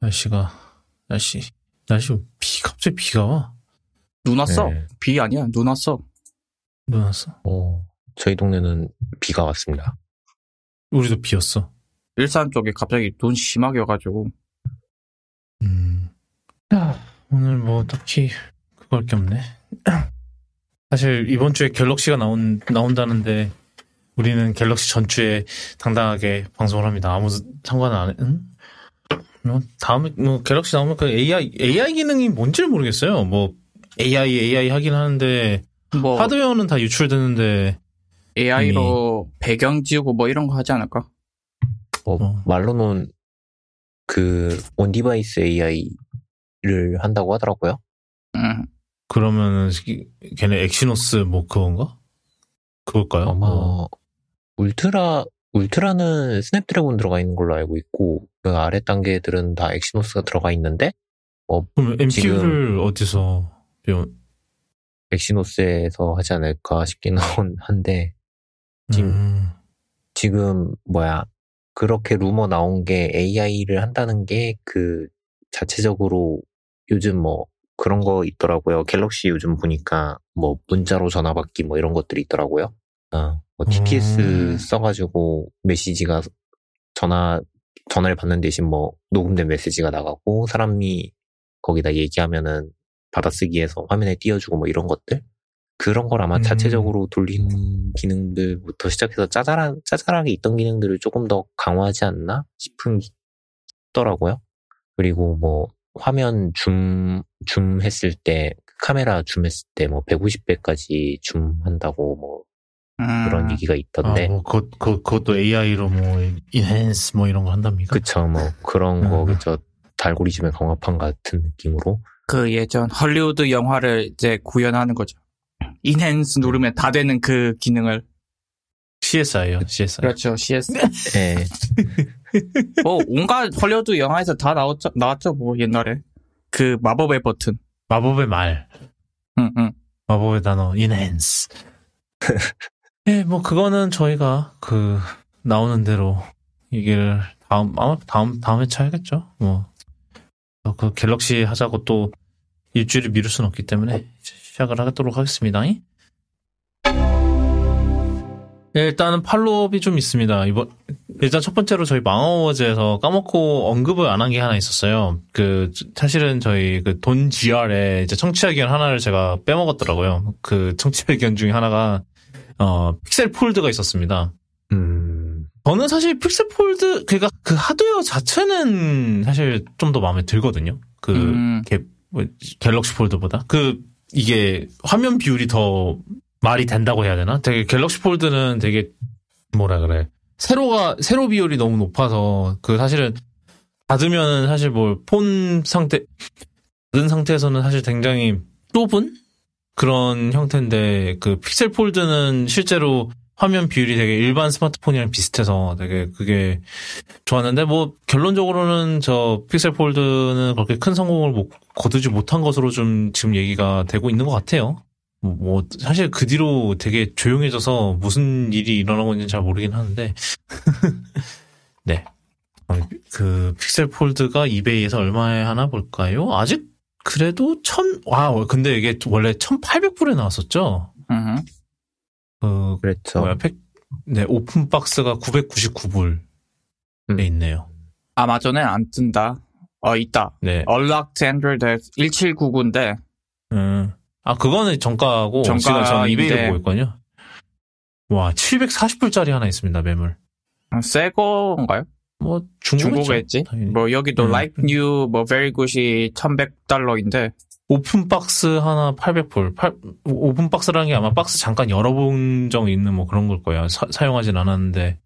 날씨가 날씨 날씨 비 갑자기 비가 와. 눈 왔어. 네. 비 아니야. 눈 왔어. 눈 왔어. 어, 저희 동네는 비가 왔습니다. 우리도 비였어. 일산 쪽에 갑자기 눈 심하게 와가지고. 음. 야, 오늘 뭐 딱히 그걸 게 없네. 사실 이번 주에 갤럭시가 나온 나온다는데 우리는 갤럭시 전주에 당당하게 방송을 합니다. 아무 상관 안 해. 응? 뭐 다음에 뭐 갤럭시 나오면 그 AI AI 기능이 뭔지를 모르겠어요. 뭐 AI AI 하긴 하는데 뭐 하드웨어는 다 유출되는데 AI로 배경 지우고 뭐 이런 거 하지 않을까? 어, 어. 말로는 그 on-device AI를 한다고 하더라고요. 응. 그러면은 걔네 엑시노스 뭐 그건가? 그걸까요? 아마 어. 울트라 울트라는 스냅드래곤 들어가 있는 걸로 알고 있고 그 아래 단계들은 다 엑시노스가 들어가 있는데 그럼 NPU를 어디서 배운? 엑시노스에서 하지 않을까 싶긴 한- 한데 지금 음. 지금 뭐야 그렇게 루머 나온 게 AI를 한다는 게 그 자체적으로 요즘 뭐 그런 거 있더라고요. 갤럭시 요즘 보니까 뭐 문자로 전화 받기 뭐 이런 것들이 있더라고요. 어, 뭐 TTS 음. 써가지고 메시지가 전화 전화를 받는 대신 뭐 녹음된 메시지가 나가고 사람이 거기다 얘기하면은 받아쓰기해서 화면에 띄워주고 뭐 이런 것들 그런 걸 아마 음. 자체적으로 돌리는 기능들부터 시작해서 짜잘하, 짜잘하게 있던 기능들을 조금 더 강화하지 않나 싶은 싶더라고요. 그리고 뭐 화면 줌, 줌 했을 때 카메라 줌 했을 때 뭐 150배까지 줌 한다고 뭐 음. 그런 얘기가 있던데 아, 뭐, 그, 그, 그것도 AI로 뭐, 인핸스 뭐 이런 거 한답니까? 그쵸 뭐 그런 거 음. 그저 달고리즘의 강화판 같은 느낌으로 그 예전 헐리우드 영화를 이제 구현하는 거죠. 인핸스 누르면 다 되는 그 기능을. CSI요, CSI. 그렇죠. CS. 예. 뭐 온갖 헐리우드 영화에서 다 나왔죠. 나왔죠. 뭐 옛날에. 그 마법의 버튼. 마법의 말, 응, 응. 마법의 단어, 인핸스. 예, 뭐, 그거는 저희가 그, 나오는 대로 얘기를 다음, 아마 다음, 다음에 차야겠죠. 뭐, 어, 그 갤럭시 하자고 또 일주일을 미룰 수는 없기 때문에 시작을 하도록 하겠습니다. 예, 일단은 팔로업이 좀 있습니다. 이번 일단 첫 번째로 저희 망어워즈에서 까먹고 언급을 안 한 게 하나 있었어요. 그 사실은 저희 그 돈 GR에 이제 청취자 의견 하나를 제가 빼먹었더라고요. 그 청취자 의견 중에 하나가 어 픽셀 폴드가 있었습니다. 음, 저는 사실 픽셀 폴드 그니까 그 하드웨어 자체는 사실 좀 더 마음에 들거든요. 그 음. 게- 뭐, 갤럭시 폴드보다 그 이게 화면 비율이 더 말이 된다고 해야 되나? 되게 갤럭시 폴드는 되게 뭐라 그래 세로가 세로 비율이 너무 높아서 그 사실은 닫으면은 사실 뭐폰 상태 닫은 상태에서는 사실 굉장히 좁은 그런 형태인데 그 픽셀 폴드는 실제로 화면 비율이 되게 일반 스마트폰이랑 비슷해서 되게 그게 좋았는데 뭐 결론적으로는 저 픽셀 폴드는 그렇게 큰 성공을 못, 거두지 못한 것으로 좀 지금 얘기가 되고 있는 것 같아요. 뭐, 뭐 사실 그 뒤로 되게 조용해져서 무슨 일이 일어나고 있는지 잘 모르긴 하는데 네. 어, 그 픽셀 폴드가 이베이에서 얼마에 하나 볼까요? 아직 그래도 천, 와, 근데 이게 원래 1800불에 나왔었죠? 음. 그, 그랬죠. 뭐야, 팩, 네, 오픈 박스가 999불에 음. 있네요. 아마존에 안 뜬다. 어, 있다. 네. Unlocked Android 1799인데, 음. 아, 그거는 정가고, 지금 저는 정가인데. 이베이를 보고 있거든요. 와, 740불짜리 하나 있습니다, 매물. 새 거인가요? 뭐? 당연히. 뭐, 여기도 음. Like New, 뭐, Very Good이 1100달러인데, open box 하나 800불. 팔- open box라는 게 아마 박스 잠깐 열어본 적 있는 뭐 그런 걸 거예요. 사, 사용하진 않았는데,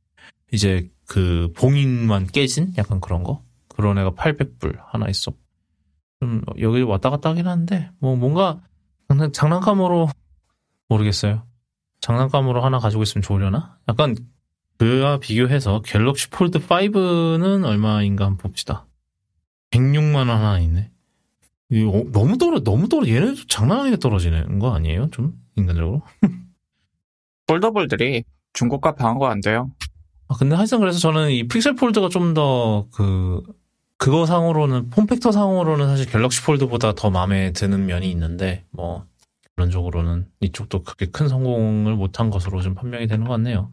이제 그 봉인만 깨진? 약간 그런 거? 그런 애가 800불 하나 있어. 좀, 여기 왔다 갔다 하긴 하는데, 뭐 뭔가, 장난, 장난감으로, 모르겠어요. 장난감으로 하나 가지고 있으면 좋으려나? 약간, 그와 비교해서 갤럭시 폴드 5는 얼마인가 한번 봅시다. 106만 원 하나 있네. 어, 너무 떨어, 너무 떨어, 얘네도 장난 아니게 떨어지는 거 아니에요? 좀? 인간적으로? foldable들이 중고가 방어가 안 돼요. 아, 근데 하여튼 그래서 저는 이 픽셀 폴드가 좀 더 그, 그거 상으로는 form factor 상으로는 사실 갤럭시 폴드보다 더 마음에 드는 면이 있는데 뭐 결론적으로는 이쪽도 그렇게 큰 성공을 못한 것으로 좀 판명이 되는 것 같네요.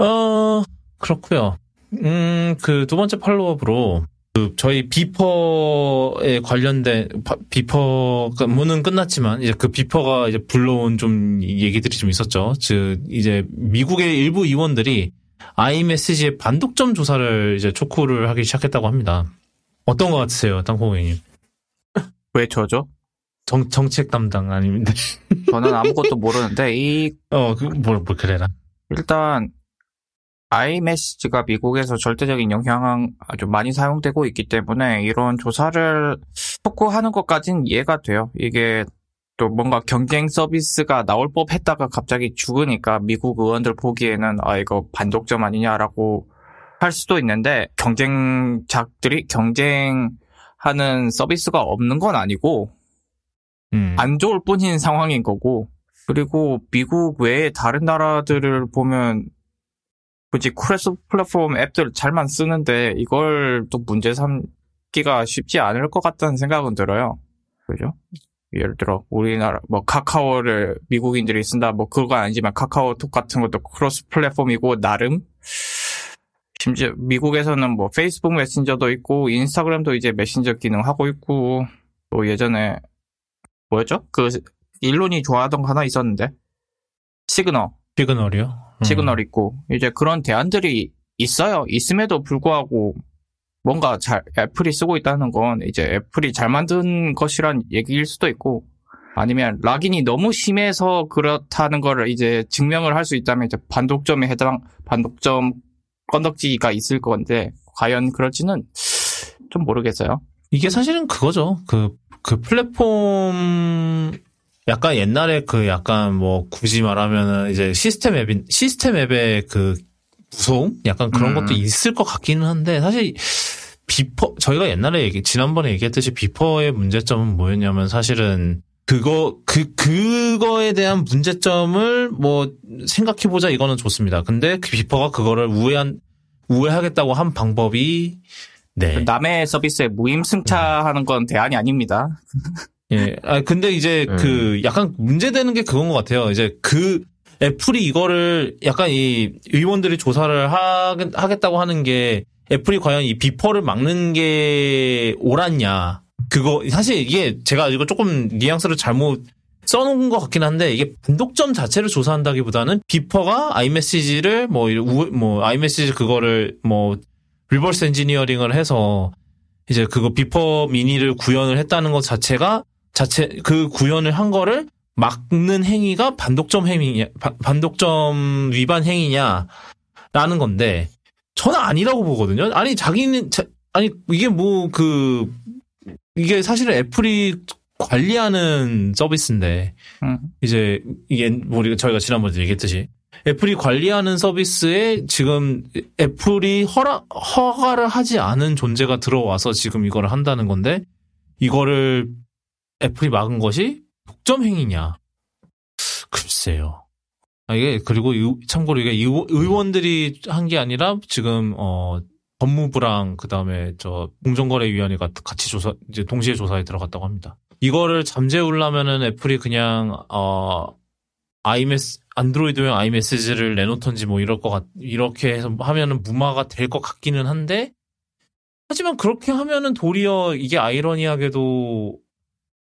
어 그렇고요. 음 그 두 번째 팔로업으로 그 저희 비퍼에 관련된 바- 비퍼 그 문은 끝났지만 이제 그 비퍼가 이제 불러온 좀 얘기들이 좀 있었죠. 즉 이제 미국의 일부 의원들이 아이메시지의 반독점 조사를 이제 촉구를 하기 시작했다고 합니다. 어떤 것 같으세요, 땅콩이님? 왜 저죠? 정 정책 담당 아닙니다. 저는 아무것도 모르는데 이 어, 그, 뭘, 뭘 그래라. 일단 아이메시지가 미국에서 절대적인 영향을 아주 많이 사용되고 있기 때문에 이런 조사를 촉구하는 것까진 이해가 돼요. 이게 또 뭔가 경쟁 서비스가 나올 법 했다가 갑자기 죽으니까 미국 의원들 보기에는 아 이거 반독점 아니냐라고 할 수도 있는데 경쟁작들이 경쟁하는 서비스가 없는 건 아니고 음. 안 좋을 뿐인 상황인 거고 그리고 미국 외에 다른 나라들을 보면 굳이 cross platform 앱들 잘만 쓰는데 이걸 또 문제 삼기가 쉽지 않을 것 같다는 생각은 들어요. 그죠? 예를 들어 우리나라 뭐 카카오를 미국인들이 쓴다 뭐 그거 아니지만 카카오톡 같은 것도 cross platform이고 나름 심지어 미국에서는 뭐 페이스북 메신저도 있고 인스타그램도 이제 메신저 기능 하고 있고 또 예전에 뭐였죠? 그 일론이 좋아하던 거 하나 있었는데 시그널 시그널이요? 음. 시그널 있고 이제 그런 대안들이 있어요. 있음에도 불구하고 뭔가 잘 애플이 쓰고 있다는 건 이제 애플이 잘 만든 것이란 얘기일 수도 있고 아니면 lock-in이 너무 심해서 그렇다는 거를 이제 증명을 할 수 있다면 이제 반독점에 해당 반독점 건덕지가 있을 건데 과연 그럴지는 좀 모르겠어요. 이게 사실은 그거죠. 그, 그 플랫폼, 약간 옛날에 그 약간 뭐 굳이 말하면은 이제 시스템 앱인, 시스템 앱의 그 무서움? 약간 그런 음. 것도 있을 것 같기는 한데 사실 비퍼, 저희가 옛날에 얘기, 지난번에 얘기했듯이 비퍼의 문제점은 뭐였냐면 사실은 그거, 그, 그거에 대한 문제점을 뭐 생각해 보자 이거는 좋습니다. 근데 그 비퍼가 그거를 우회한, 우회하겠다고 한 방법이 네. 남의 서비스에 무임승차하는 건 대안이 아닙니다. 예. 아, 근데 이제 음. 그 약간 문제되는 게 그건 것 같아요. 이제 그 애플이 이거를 약간 이 의원들이 조사를 하, 하겠다고 하는 게 애플이 과연 이 비퍼를 막는 게 옳았냐. 그거, 사실 이게 제가 이거 조금 뉘앙스를 잘못 써놓은 것 같긴 한데 이게 반독점 자체를 조사한다기보다는 비퍼가 아이메시지를 뭐, 우, 뭐, 아이메시지 그거를 뭐, reverse engineering을 해서 이제 그거 비퍼 미니를 구현을 했다는 것 자체가 자체 그 구현을 한 거를 막는 행위가 반독점 행위냐 바- 반독점 위반 행위냐라는 건데 저는 아니라고 보거든요. 아니 자기는 자- 아니 이게 뭐 그 이게 사실은 애플이 관리하는 서비스인데 음. 이제 이게 뭐 우리가 저희가 지난번에 얘기했듯이 애플이 관리하는 서비스에 지금 애플이 허락 허가를 하지 않은 존재가 들어와서 지금 이거를 한다는 건데 이거를 애플이 막은 것이 독점 행위냐? 글쎄요. 아, 이게 그리고 의- 참고로 이게 의원- 의원들이 한 게 아니라 지금 어 법무부랑 그다음에 저 공정거래위원회가 같이 조사 이제 동시에 조사에 들어갔다고 합니다. 이거를 잠재우려면은 애플이 그냥 어 아이메스 안드로이드용 아이메시지를 내놓던지 뭐 이럴 것 같, 이렇게 해서 하면은 무마가 될 것 같기는 한데 하지만 그렇게 하면은 도리어 이게 아이러니하게도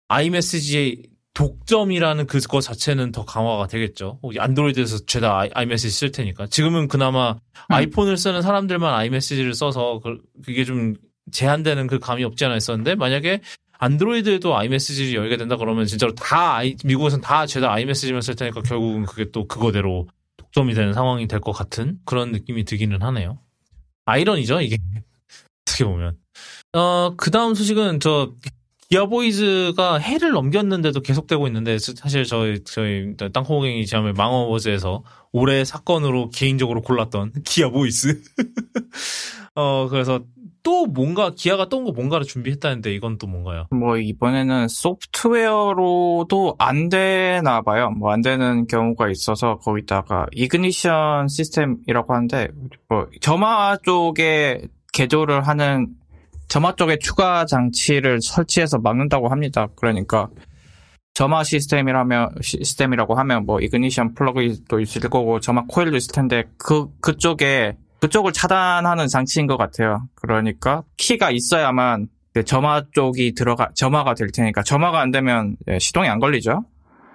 아이메시지의 독점이라는 그거 자체는 더 강화가 되겠죠. 어, 안드로이드에서 죄다 아이, 아이메시지 쓸 테니까. 지금은 그나마 아이폰을 쓰는 사람들만 아이메시지를 써서 그- 그게 좀 제한되는 그 감이 없지 않아 있었는데 만약에 안드로이드에도 아이메시지를 열게 된다 그러면 진짜로 다 아이, 미국에서는 다 죄다 아이메시지만 쓸 테니까 결국은 그게 또 그거대로 독점이 되는 상황이 될 것 같은 그런 느낌이 들기는 하네요. 아이러니죠 이게 어떻게 보면. 어, 그 다음 소식은 저, 기아보이즈가 해를 넘겼는데도 계속되고 있는데, 사실 저희, 저희, 땅콩갱이 지난번에 망어워즈에서 올해 사건으로 개인적으로 골랐던 기아보이즈. 어, 그래서 또 뭔가, 기아가 또 뭔가를 준비했다는데, 이건 또 뭔가요? 뭐 이번에는 소프트웨어로도 안 되나 봐요. 뭐 안 되는 경우가 있어서 거기다가 이그니션 시스템이라고 하는데 뭐 점화 쪽에 개조를 하는 점화 쪽에 추가 장치를 설치해서 막는다고 합니다. 그러니까 점화 시스템이라면 시스템이라고 하면 뭐 이그니션 플러그도 있을 거고 점화 코일도 있을 텐데 그 그쪽에 그쪽을 차단하는 장치인 것 같아요. 그러니까 키가 있어야만 그 점화 쪽이 들어가 점화가 될 테니까 점화가 안 되면 예, 시동이 안 걸리죠.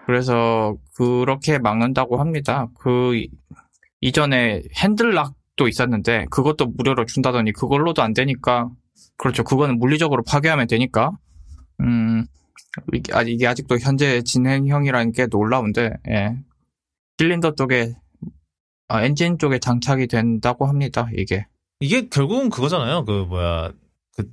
그래서 그렇게 막는다고 합니다. 그 이전에 핸들락도 있었는데 그것도 무료로 준다더니 그걸로도 안 되니까 그렇죠. 그거는 물리적으로 파괴하면 되니까 음 이게, 아, 아직도 현재 진행형이라는 게 놀라운데 예. 실린더 쪽에 아, 엔진 쪽에 장착이 된다고 합니다. 이게 이게 결국은 그거잖아요. 그 뭐야 그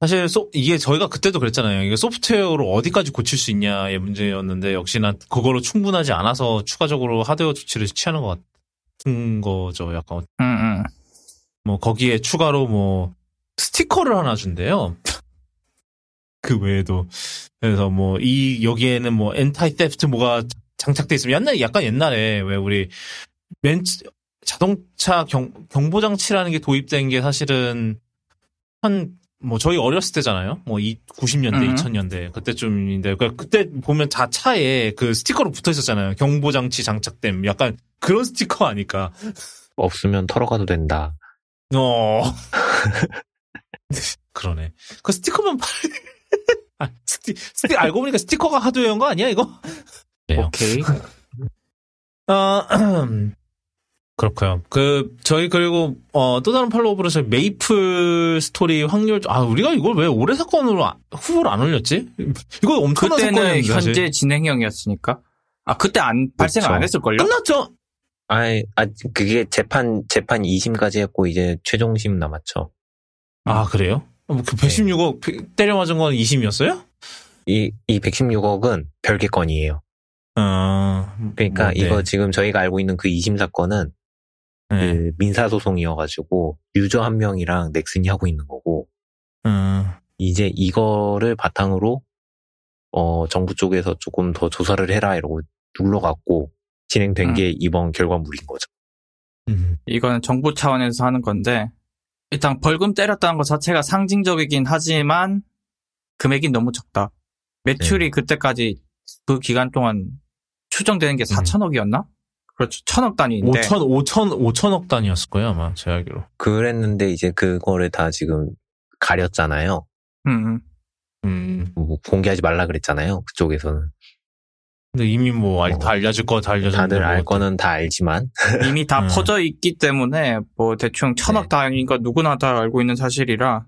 사실 소, 이게 저희가 그때도 그랬잖아요. 이게 소프트웨어로 어디까지 고칠 수 있냐의 문제였는데 역시나 그거로 충분하지 않아서 추가적으로 하드웨어 조치를 취하는 것 같은 거죠. 약간 음, 음. 뭐 거기에 추가로 뭐 스티커를 하나 준대요. 그 외에도 그래서 뭐 이 여기에는 뭐 anti-theft 뭐가 장착돼 있으면 옛날에 약간 옛날에 왜 우리 맨 자동차 경, 경보 장치라는 게 도입된 게 사실은 한 뭐 저희 어렸을 때잖아요. 뭐 이 90년대, 음. 2000년대 그때쯤인데 그 그때 보면 다 차에 그 스티커로 붙어 있었잖아요. 경보 장치 장착됨. 약간 그런 스티커 아닐까. 없으면 털어가도 된다. 어. 그러네. 그 스티커만 팔. 아, 스티, 스티, 알고 보니까 스티커가 하드웨어인 거 아니야, 이거? 네. 오케이. 어, 그렇고요 그, 저희 그리고, 어, 또 다른 follow-up으로 저희 메이플 스토리 확률, 아, 우리가 이걸 왜 올해 사건으로, 아- 후보로 안 올렸지? 이거 엄청난 그때는 사건이었는데. 사실. 현재 진행형이었으니까 아 그때 안 발생 안 그쵸. 했을 걸요? 끝났죠? 아이, 아, 그게 재판, 재판 2심까지 했고, 이제 최종심 남았죠. 아, 그래요? 어, 그 네. 116억 때려 맞은 건 2심이었어요? 이, 이 116억은 별개 건이에요. 어, 그러니까 뭐, 네. 이거 지금 저희가 알고 있는 그 2심 사건은 네. 그 민사소송이어가지고 유저 한 명이랑 넥슨이 하고 있는 거고, 음. 이제 이거를 바탕으로 어, 정부 쪽에서 조금 더 조사를 해라 이러고 눌러갖고 진행된 음. 게 이번 결과물인 거죠. 음. 이거는 정부 차원에서 하는 건데 일단 벌금 때렸다는 것 자체가 상징적이긴 하지만 금액이 너무 적다. 매출이 네. 그때까지 그 기간 동안 추정되는 음. 게 4천억이었나? 그렇죠. 천억 단위인데 5천, 5천, 5천억 단위였을 거예요, 아마, 제 알기로. 그랬는데 이제 그거를 다 지금 가렸잖아요. 음, 음. 음. 뭐 공개하지 말라 그랬잖아요. 그쪽에서는. 근데 이미 뭐, 알- 어. 다 알려줄 거 다 알려줬는데. 다들 알뭐 거는 다 알지만 이미 다 음. 퍼져 있기 때문에 뭐 대충 천억 네. 단위인 거 누구나 다 알고 있는 사실이라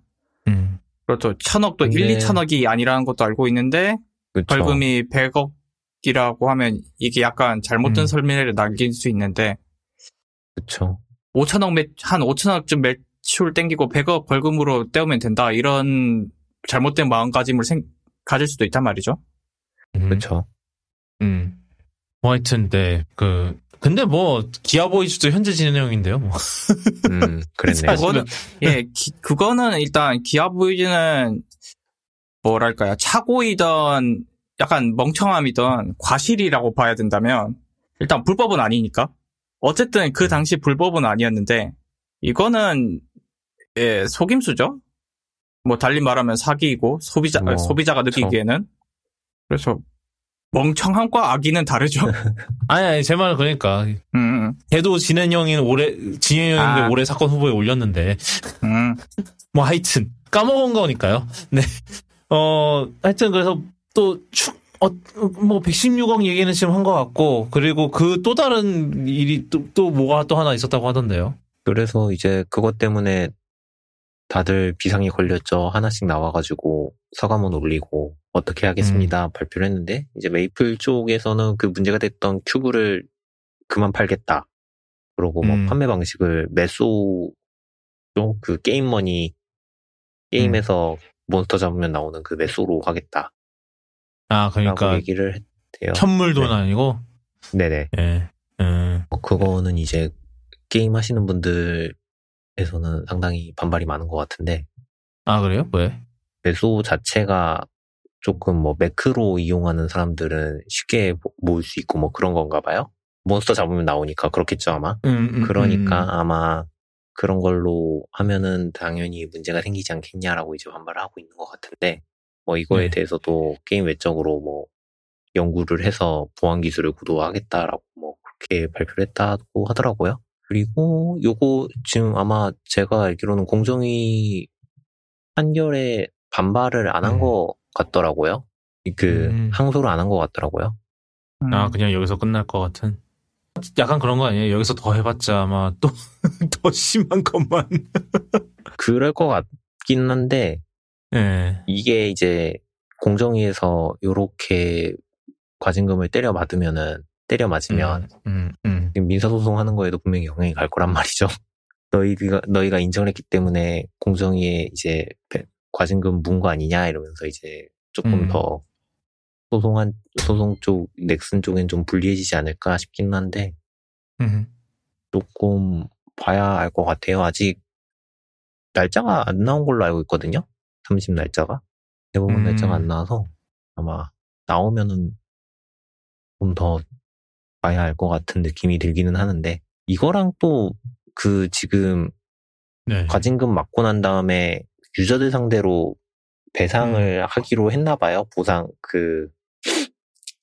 음. 그렇죠. 천억도 근데- 1, 2천억이 아니라는 것도 알고 있는데 그쵸. 벌금이 100억이라고 하면 이게 약간 잘못된 음. 설명을 남길 수 있는데 그쵸. 5천억 매, 한 5천억쯤 매출 땡기고 100억 벌금으로 떼우면 된다 이런 잘못된 마음가짐을 생, 가질 수도 있단 말이죠. 음. 그쵸. 음. 뭐 하여튼, 네, 그, 근데 뭐, 기아보이즈도 현재 진행형인데요, 뭐. 음, 그랬네요. 그거는 예, 기- 그거는 일단 기아보이즈는 뭐랄까요 차고이던 약간 멍청함이던 과실이라고 봐야 된다면 일단 불법은 아니니까 어쨌든 그 당시 불법은 아니었는데 이거는 예, 속임수죠. 뭐 달리 말하면 사기이고 소비자 뭐, 소비자가 느끼기에는 그래서 멍청함과 악의는 다르죠. 아니, 아니, 제 말은 그러니까. 음, 음, 걔도 진행형인 올해, 진행형인데 아. 올해 사건 후보에 올렸는데. 음. 뭐 하여튼 까먹은 거니까요. 네. 어 하여튼 그래서 또 축, 어, 뭐 116억 얘기는 지금 한 것 같고 그리고 그 또 다른 일이 또, 또 뭐가 또 하나 있었다고 하던데요. 그래서 이제 그것 때문에 다들 비상이 걸렸죠. 하나씩 나와가지고 서가문 올리고 어떻게 하겠습니다. 발표를 했는데 이제 메이플 쪽에서는 그 문제가 됐던 큐브를 그만 팔겠다. 그러고 뭐 음. 판매 방식을 매수 그 게임머니 게임에서 몬스터 잡으면 나오는 그 매수로 하겠다. 아 그러니까 얘기를 했대요. 천물돈 네. 아니고 네네. 예. 음. 어, 그거는 이제 게임 하시는 분들에서는 상당히 반발이 많은 것 같은데 아 그래요? 왜? 매수 자체가 조금 뭐 매크로 이용하는 사람들은 쉽게 모- 모을 수 있고 뭐 그런 건가 봐요. 몬스터 잡으면 나오니까 그렇겠죠 아마. 음, 음, 그러니까 음. 아마 그런 걸로 하면은 당연히 문제가 생기지 않겠냐라고 이제 반발을 하고 있는 것 같은데 뭐 이거에 네. 대해서도 게임 외적으로 뭐 연구를 해서 보안 기술을 구도하겠다라고 뭐 그렇게 발표를 했다고 하더라고요. 그리고 요거 지금 아마 제가 알기로는 공정위 판결에 반발을 안한 음. 것 같더라고요. 그 음. 항소를 안 한 것 같더라고요. 음, 아, 그냥 여기서 끝날 것 같은. 약간 그런 거 아니에요? 여기서 더 해봤자 아마 또 더 심한 것만. 그럴 것 같긴 한데 예. 이게 이제 공정위에서 요렇게 과징금을 때려 맞으면은 때려 맞으면 음, 음. 민사소송 하는 거에도 분명히 영향이 갈 거란 말이죠. 너희가 너희가 인정을 했기 때문에 공정위에 이제 배- 과징금 문 거 아니냐 이러면서 이제 조금 음. 더 소송한 소송 쪽 넥슨 쪽엔 좀 불리해지지 않을까 싶긴 한데 음. 조금 봐야 알 것 같아요. 아직 날짜가 안 나온 걸로 알고 있거든요. 30 날짜가 대부분 음. 날짜가 안 나와서 아마 나오면은 좀 더 봐야 알 것 같은 느낌이 들기는 하는데 이거랑 또 그 지금 네. 과징금 맞고 난 다음에 유저들 상대로 배상을 하기로 했나 봐요. 보상 그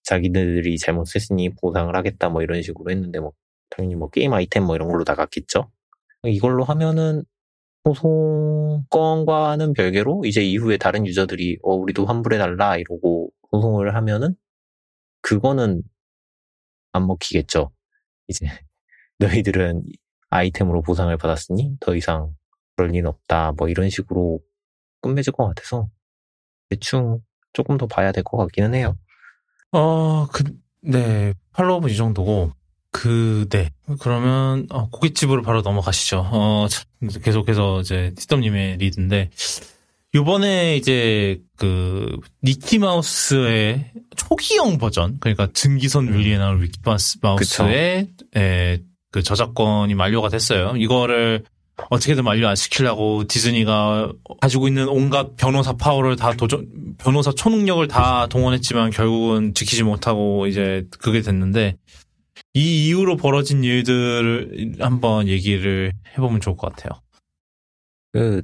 자기들이 잘못했으니 보상을 하겠다 뭐 이런 식으로 했는데 뭐 당연히 뭐 게임 아이템 뭐 이런 걸로 나갔겠죠. 이걸로 하면은 소송건과는 별개로 이제 이후에 다른 유저들이 어 우리도 환불해 달라 이러고 소송을 하면은 그거는 안 먹히겠죠. 이제 너희들은 아이템으로 보상을 받았으니 더 이상 그럴 리는 없다. 뭐 이런 식으로 끝맺을 것 같아서 대충 조금 더 봐야 될 것 같기는 해요. 어, 그, 네. 팔로우업은 이 정도고, 그, 네. 그러면, 어, 고깃집으로 바로 넘어가시죠. 어, 참, 계속해서 이제, 티덤님의 리드인데, 요번에 이제, 그, 미키마우스의 초기형 버전, 그러니까 증기선 윌리에 나올 미키마우스의, 에, 그 저작권이 만료가 됐어요. 이거를 어떻게든 만료 안 시키려고 디즈니가 가지고 있는 온갖 변호사 파워를 다 도전, 변호사 초능력을 다 동원했지만 결국은 지키지 못하고 이제 그게 됐는데 이 이후로 벌어진 일들을 한번 얘기를 해보면 좋을 것 같아요. 그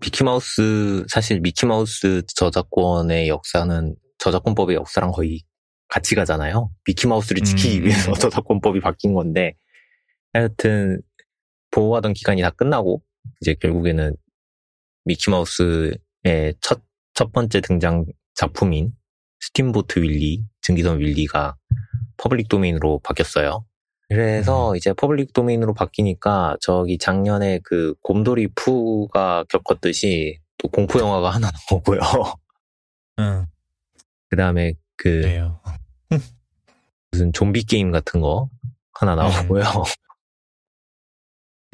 미키마우스 사실 미키마우스 저작권의 역사는 저작권법의 역사랑 거의 같이 가잖아요. 미키마우스를 지키기 음. 위해서 저작권법이 바뀐 건데 하여튼 보호하던 기간이 다 끝나고 이제 결국에는 미키마우스의 첫, 첫 번째 등장 작품인 Steamboat Willie, 증기선 윌리가 public domain으로 바뀌었어요. 그래서 이제 public domain으로 바뀌니까 저기 작년에 그 곰돌이 푸가 겪었듯이 또 공포 영화가 하나 나오고요. 응, 그 다음에 그. 무슨 좀비 게임 같은 거 하나 나오고요.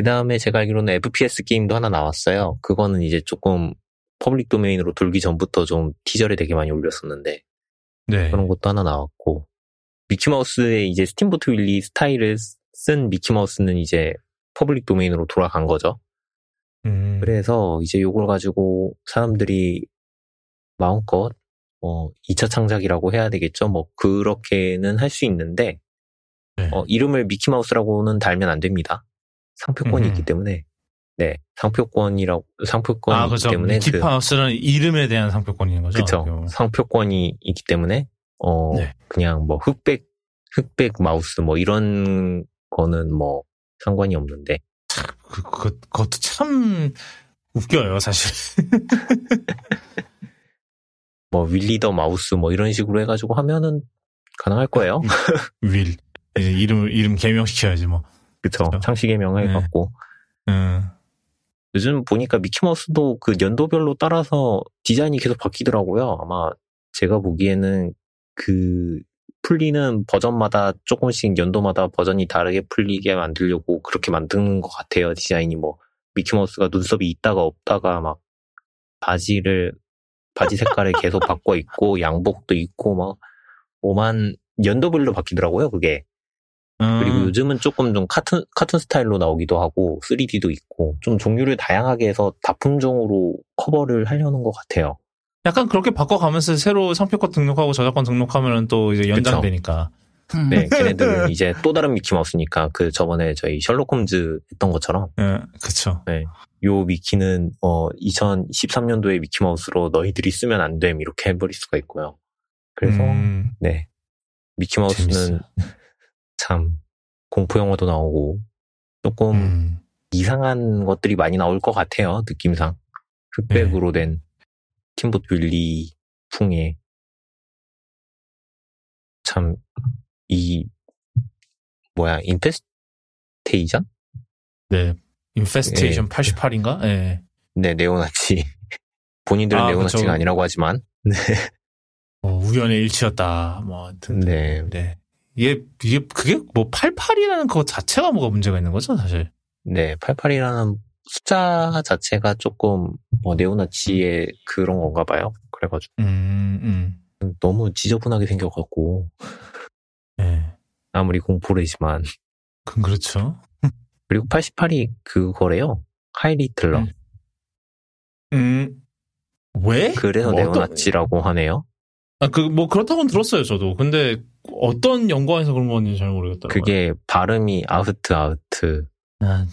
그 다음에 제가 알기로는 FPS 게임도 하나 나왔어요. 그거는 이제 조금 public domain으로 돌기 전부터 좀 티저를 되게 많이 올렸었는데 네. 그런 것도 하나 나왔고 미키마우스의 이제 Steamboat Willie 스타일을 쓴 미키마우스는 이제 public domain으로 돌아간 거죠. 음, 그래서 이제 요걸 가지고 사람들이 마음껏 어 2차 창작이라고 해야 되겠죠. 뭐 그렇게는 할 수 있는데 네. 어, 이름을 미키마우스라고는 달면 안 됩니다. 상표권이 음흠. 있기 때문에 네 상표권이라고 상표권이 아, 있기 그죠. 때문에 그 미키마우스는 이름에 대한 상표권인 거죠. 그쵸. 어떻게 보면. 상표권이 있기 때문에, 어, 네. 그냥 뭐 흑백, 흑백 마우스 뭐 이런 거는 뭐 상관이 없는데, 그, 그, 그것도 참 웃겨요, 사실. 뭐 윌리더 마우스 뭐 이런 식으로 해가지고 하면은 가능할 거예요. 윌. 이름, 이름 개명시켜야지, 뭐. 그쵸. 그쵸. 창시개명을 네. 해갖고. 음, 요즘 보니까 미키마우스도 그 연도별로 따라서 디자인이 계속 바뀌더라고요. 아마 제가 보기에는 그 풀리는 버전마다 조금씩 연도마다 버전이 다르게 풀리게 만들려고 그렇게 만드는 것 같아요. 디자인이 뭐 미키마우스가 눈썹이 있다가 없다가 막 바지를 바지 색깔을 계속 바꿔 입고 양복도 입고 막 오만 연도별로 바뀌더라고요. 그게 음, 그리고 요즘은 조금 좀 카툰, 카툰 스타일로 나오기도 하고, 3D도 있고, 좀 종류를 다양하게 해서 다품종으로 커버를 하려는 것 같아요. 약간 그렇게 바꿔가면서 새로 상표권 등록하고 저작권 등록하면은 또 이제 연장되니까. 네, 걔네들은 이제 또 다른 미키마우스니까 그 저번에 저희 셜록 홈즈 했던 것처럼 예, 그쵸. 요 미키는 어 2013년도에 미키마우스로 너희들이 쓰면 안 됨 이렇게 해버릴 수가 있고요. 그래서 음, 네 미키마우스는 재밌어요. 참 공포 영화도 나오고 조금 음, 이상한 것들이 많이 나올 것 같아요 느낌상 흑백으로 네. 된 Steamboat Willie 풍의 참 이 뭐야 Infestation 네. Infestation 예. 88인가? 예. 네 네오나치 본인들은 아, 네오나치가 그쵸. 아니라고 하지만 어, 우연의 일치였다. 뭐, 하여튼. 네 네. 이게, 이게, 그게 뭐 88이라는 그거 자체가 뭐가 문제가 있는 거죠, 사실. 네, 88이라는 숫자 자체가 조금 뭐 네오나치의 그런 건가 봐요. 그래가지고 음, 음. 너무 지저분하게 생겨갖고 예. 아무리 공포래지만 그, 그렇죠. 그리고 88이 그거래요. 하이리틀러. 음. 음. 왜? 그래서 뭐 어떤- 네오나치라고 하네요. 아, 그, 뭐, 그렇다고는 들었어요, 저도. 근데, 어떤 연관에서 그런 건지 잘 모르겠더라고요. 그게 발음이 아우트 아우트. 아,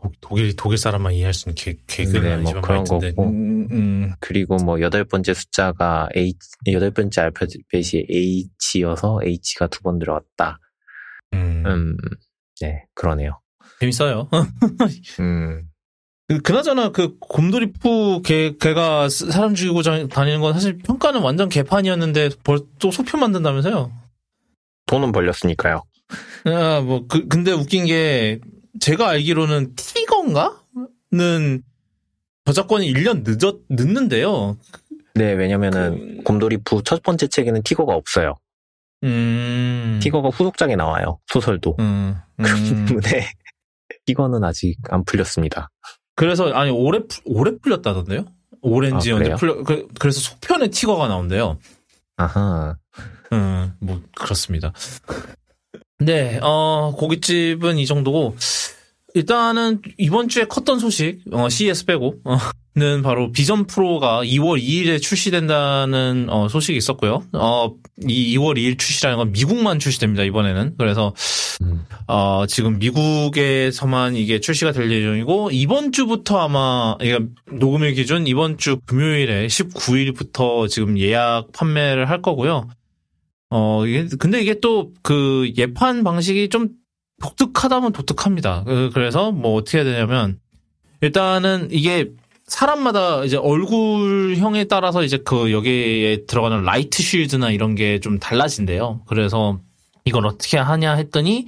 독, 독일, 독일 사람만 이해할 수 있는 개, 개그는 네, 뭐 그런 말텐데. 거고. 음, 음. 그리고 뭐 여덟 번째 숫자가 H, 여덟 번째 알파벳이 H여서 H가 두 번 들어갔다. 음. 음, 네, 그러네요. 재밌어요. 음, 그- 그나저나 그 곰돌이푸 걔 걔가 스- 사람 죽이고 자- 다니는 건 사실 평가는 완전 개판이었는데 벌 또 소표 만든다면서요? 돈은 벌렸으니까요. 아, 뭐 그, 근데 웃긴 게 제가 알기로는 티건가는 저작권이 1년 늦었 늦는데요. 네, 왜냐면은 그- 곰돌이푸 첫 번째 책에는 티거가 없어요. 음. 티거가 후속작에 나와요. 소설도. 음. 그렇기 음. 때문에 티거는 아직 안 풀렸습니다. 그래서 아니 풀- 올해 풀렸다던데요? 오렌지 아, 연재 그래요? 풀려 그, 그래서 속편에 티거가 나온대요. 아하. 음, 뭐 그렇습니다. 네, 어 고깃집은 이 정도고 일단은 이번 주에 컸던 소식, 어, CES 빼고 는 바로 비전 프로가 2월 2일에 출시된다는 어, 소식이 있었고요. 어, 이 2월 2일 출시라는 건 미국만 출시됩니다 이번에는. 그래서 음. 어, 지금 미국에서만 이게 출시가 될 예정이고, 이번 주부터 아마, 이게 녹음일 기준 이번 주 금요일에 19일부터 지금 예약 판매를 할 거고요. 어, 이게, 근데 이게 또 그 예판 방식이 좀 독특하다면 독특합니다. 그- 그래서 뭐 어떻게 해야 되냐면, 일단은 이게 사람마다 이제 얼굴형에 따라서 이제 그 여기에 들어가는 light shield나 이런 게 좀 달라진대요. 그래서 이걸 어떻게 하냐 했더니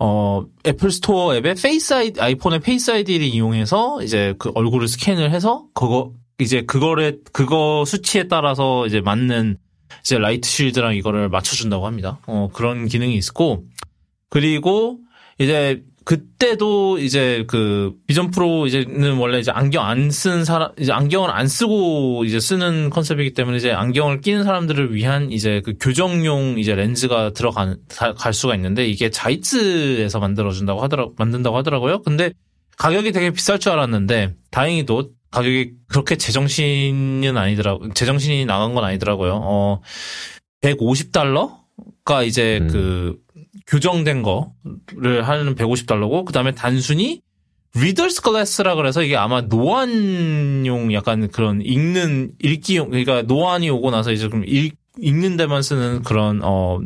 어 애플 스토어 앱에 페이스 아이 아이폰의 페이스 아이디를 이용해서 이제 그 얼굴을 스캔을 해서 그거 이제 그거를 그거 수치에 따라서 이제 맞는 이제 light shield랑 이거를 맞춰준다고 합니다. 어 그런 기능이 있고 그리고 이제 그때도 이제 그 비전 프로 이제는 원래 이제 안경 안 쓴 사람 이제 안경을 안 쓰고 이제 쓰는 컨셉이기 때문에 이제 안경을 끼는 사람들을 위한 이제 그 교정용 이제 렌즈가 들어간 가- 갈 수가 있는데 이게 자이스에서 만들어 준다고 하더라 만든다고 하더라고요. 근데 가격이 되게 비쌀 줄 알았는데 다행히도 가격이 그렇게 제정신은 아니더라고 제정신이 나간 건 아니더라고요. 어 150달러가 이제 음. 그 교정된 거를 하는 150달러고 그다음에 단순히 리더스 글래스라 그래서 이게 아마 노안용 약간 그런 읽는 읽기용 그러니까 노안이 오고 나서 이제 좀 읽, 읽는 데만 쓰는 그런 어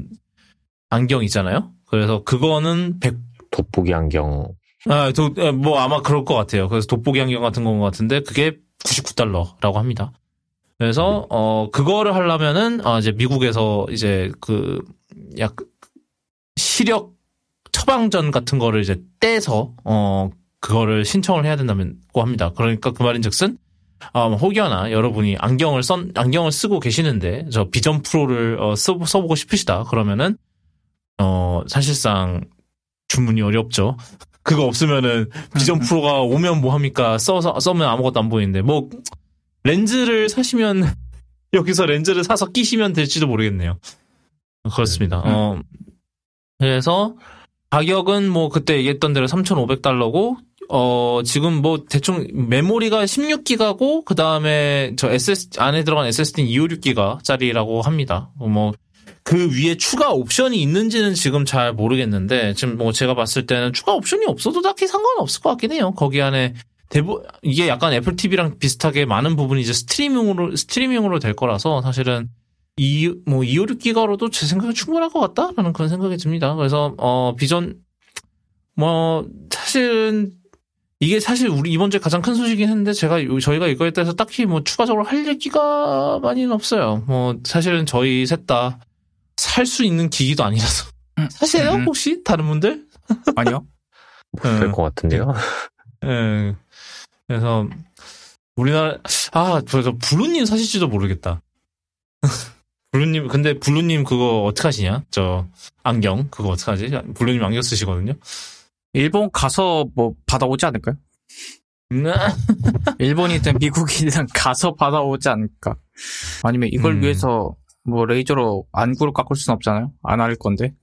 안경 있잖아요. 그래서 그거는 100 돋보기 안경. 아, 도, 에, 뭐 아마 그럴 것 같아요. 그래서 돋보기 안경 같은 건 것 같은데 그게 99달러라고 합니다. 그래서 어 그거를 하려면은 아 이제 미국에서 이제 그 약 시력 처방전 같은 거를 이제 떼서 어 그거를 신청을 해야 된다고 합니다. 그러니까 그 말인즉슨 어, 혹여나 여러분이 안경을 썬 안경을 쓰고 계시는데 저 비전 프로를 어, 써, 써보고 싶으시다 그러면은 어 사실상 주문이 어렵죠. 그거 없으면은 비전 프로가 오면 뭐 합니까? 써서 써면 아무것도 안 보이는데 뭐 렌즈를 사시면 여기서 렌즈를 사서 끼시면 될지도 모르겠네요. 그렇습니다. 어 그래서 가격은 뭐 그때 얘기했던 대로 3,500달러고 어 지금 뭐 대충 메모리가 16기가고 그 다음에 저 SS 안에 들어간 SSD는 256기가짜리라고 합니다. 뭐 그 위에 추가 옵션이 있는지는 지금 잘 모르겠는데 지금 뭐 제가 봤을 때는 추가 옵션이 없어도 딱히 상관없을 것 같긴 해요. 거기 안에 대부 이게 약간 애플 TV랑 비슷하게 많은 부분이 이제 스트리밍으로 스트리밍으로 될 거라서 사실은 이 뭐 256기가로도 제 생각에 충분할 것 같다라는 그런 생각이 듭니다. 그래서 어 비전 뭐 사실은 이게 사실 우리 이번 주에 가장 큰 소식이긴 했는데 제가 요- 저희가 이거에 대해서 딱히 뭐 추가적으로 할 얘기가 많이는 없어요. 뭐 사실은 저희 셋 다 살 수 있는 기기도 아니라서 음. 사세요 음. 혹시 다른 분들? 아니요. 될 음. 것 같은데요. 예. 그래서 우리나라 아저 저 블루님 사실지도 모르겠다. 블루님 근데 블루님 그거 어떡 하시냐? 저 안경 그거 어떡 하지? 블루님 안경 쓰시거든요. 일본 가서 뭐 받아오지 않을까요? 음, 일본이든 미국이든 가서 받아오지 않을까. 아니면 이걸 음. 위해서 뭐 레이저로 안구를 깎을 수는 없잖아요. 안 할 건데.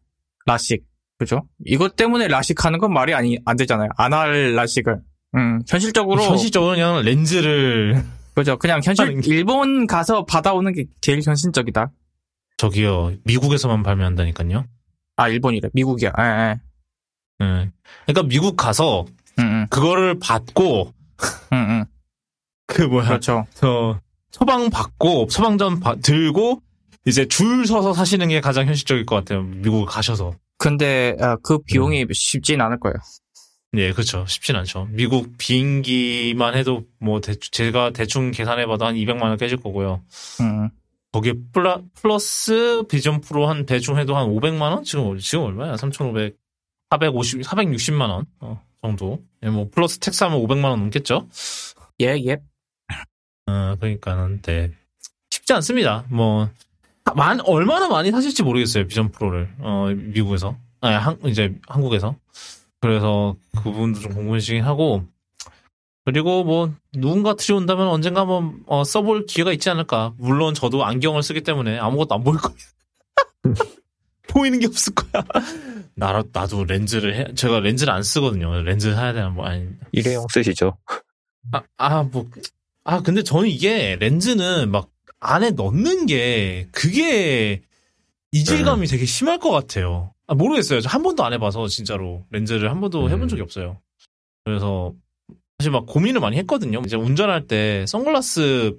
라식. 그죠? 이것 때문에 라식 하는 건 말이 아니, 안 되잖아요. 안 할 라식을. 음, 현실적으로. 현실적으로 그냥 렌즈를 그죠. 그냥 현실, 일본 가서 받아오는 게 제일 현실적이다. 저기요 미국에서만 발매한다니까요. 아, 일본이래. 미국이야. 예, 예. 예. 그러니까 미국 가서 응, 응, 그거를 받고. 그 뭐야 그렇죠. 저 처방 받고 처방전 바- 들고 이제 줄 서서 사시는 게 가장 현실적일 것 같아요. 미국 가셔서. 근데, 아, 그 비용이 쉽진 않을 거예요. 예, 그렇죠. 쉽진 않죠. 미국 비행기만 해도 뭐 대충 제가 대충 계산해봐도 한 200만 원 깨질 거고요. 응. 거기에 플라, 플러스 비전 프로 한 대충 해도 한 500만 원? 지금 지금 얼마야? 3,500, 450, 460만 원 어, 정도. 예, 뭐 플러스 tax 하면 500만 원 넘겠죠? 예, 예. 어, 그러니까는 네. 쉽지 않습니다. 뭐 만, 얼마나 많이 사실지 모르겠어요. 비전 프로를. 어, 미국에서. 아니, 한, 이제 한국에서. 그래서 그 부분도 좀 궁금해지긴 하고 그리고 뭐 누군가 들여온다면 언젠가 한번 어, 써볼 기회가 있지 않을까. 물론 저도 안경을 쓰기 때문에 아무것도 안 보일 거예요. 보이는 게 없을 거야. 나, 나도 렌즈를 해, 제가 렌즈를 안 쓰거든요. 렌즈 사야 되나 뭐 아니. 일회용 쓰시죠. 아, 아, 뭐, 아, 근데 저는 이게 렌즈는 막 안에 넣는 게 그게 이질감이 되게 심할 것 같아요. 아, 모르겠어요. 저한 번도 안 해봐서 진짜로 렌즈를 한 번도 해본 음. 적이 없어요. 그래서 사실 막 고민을 많이 했거든요. 이제 운전할 때 선글라스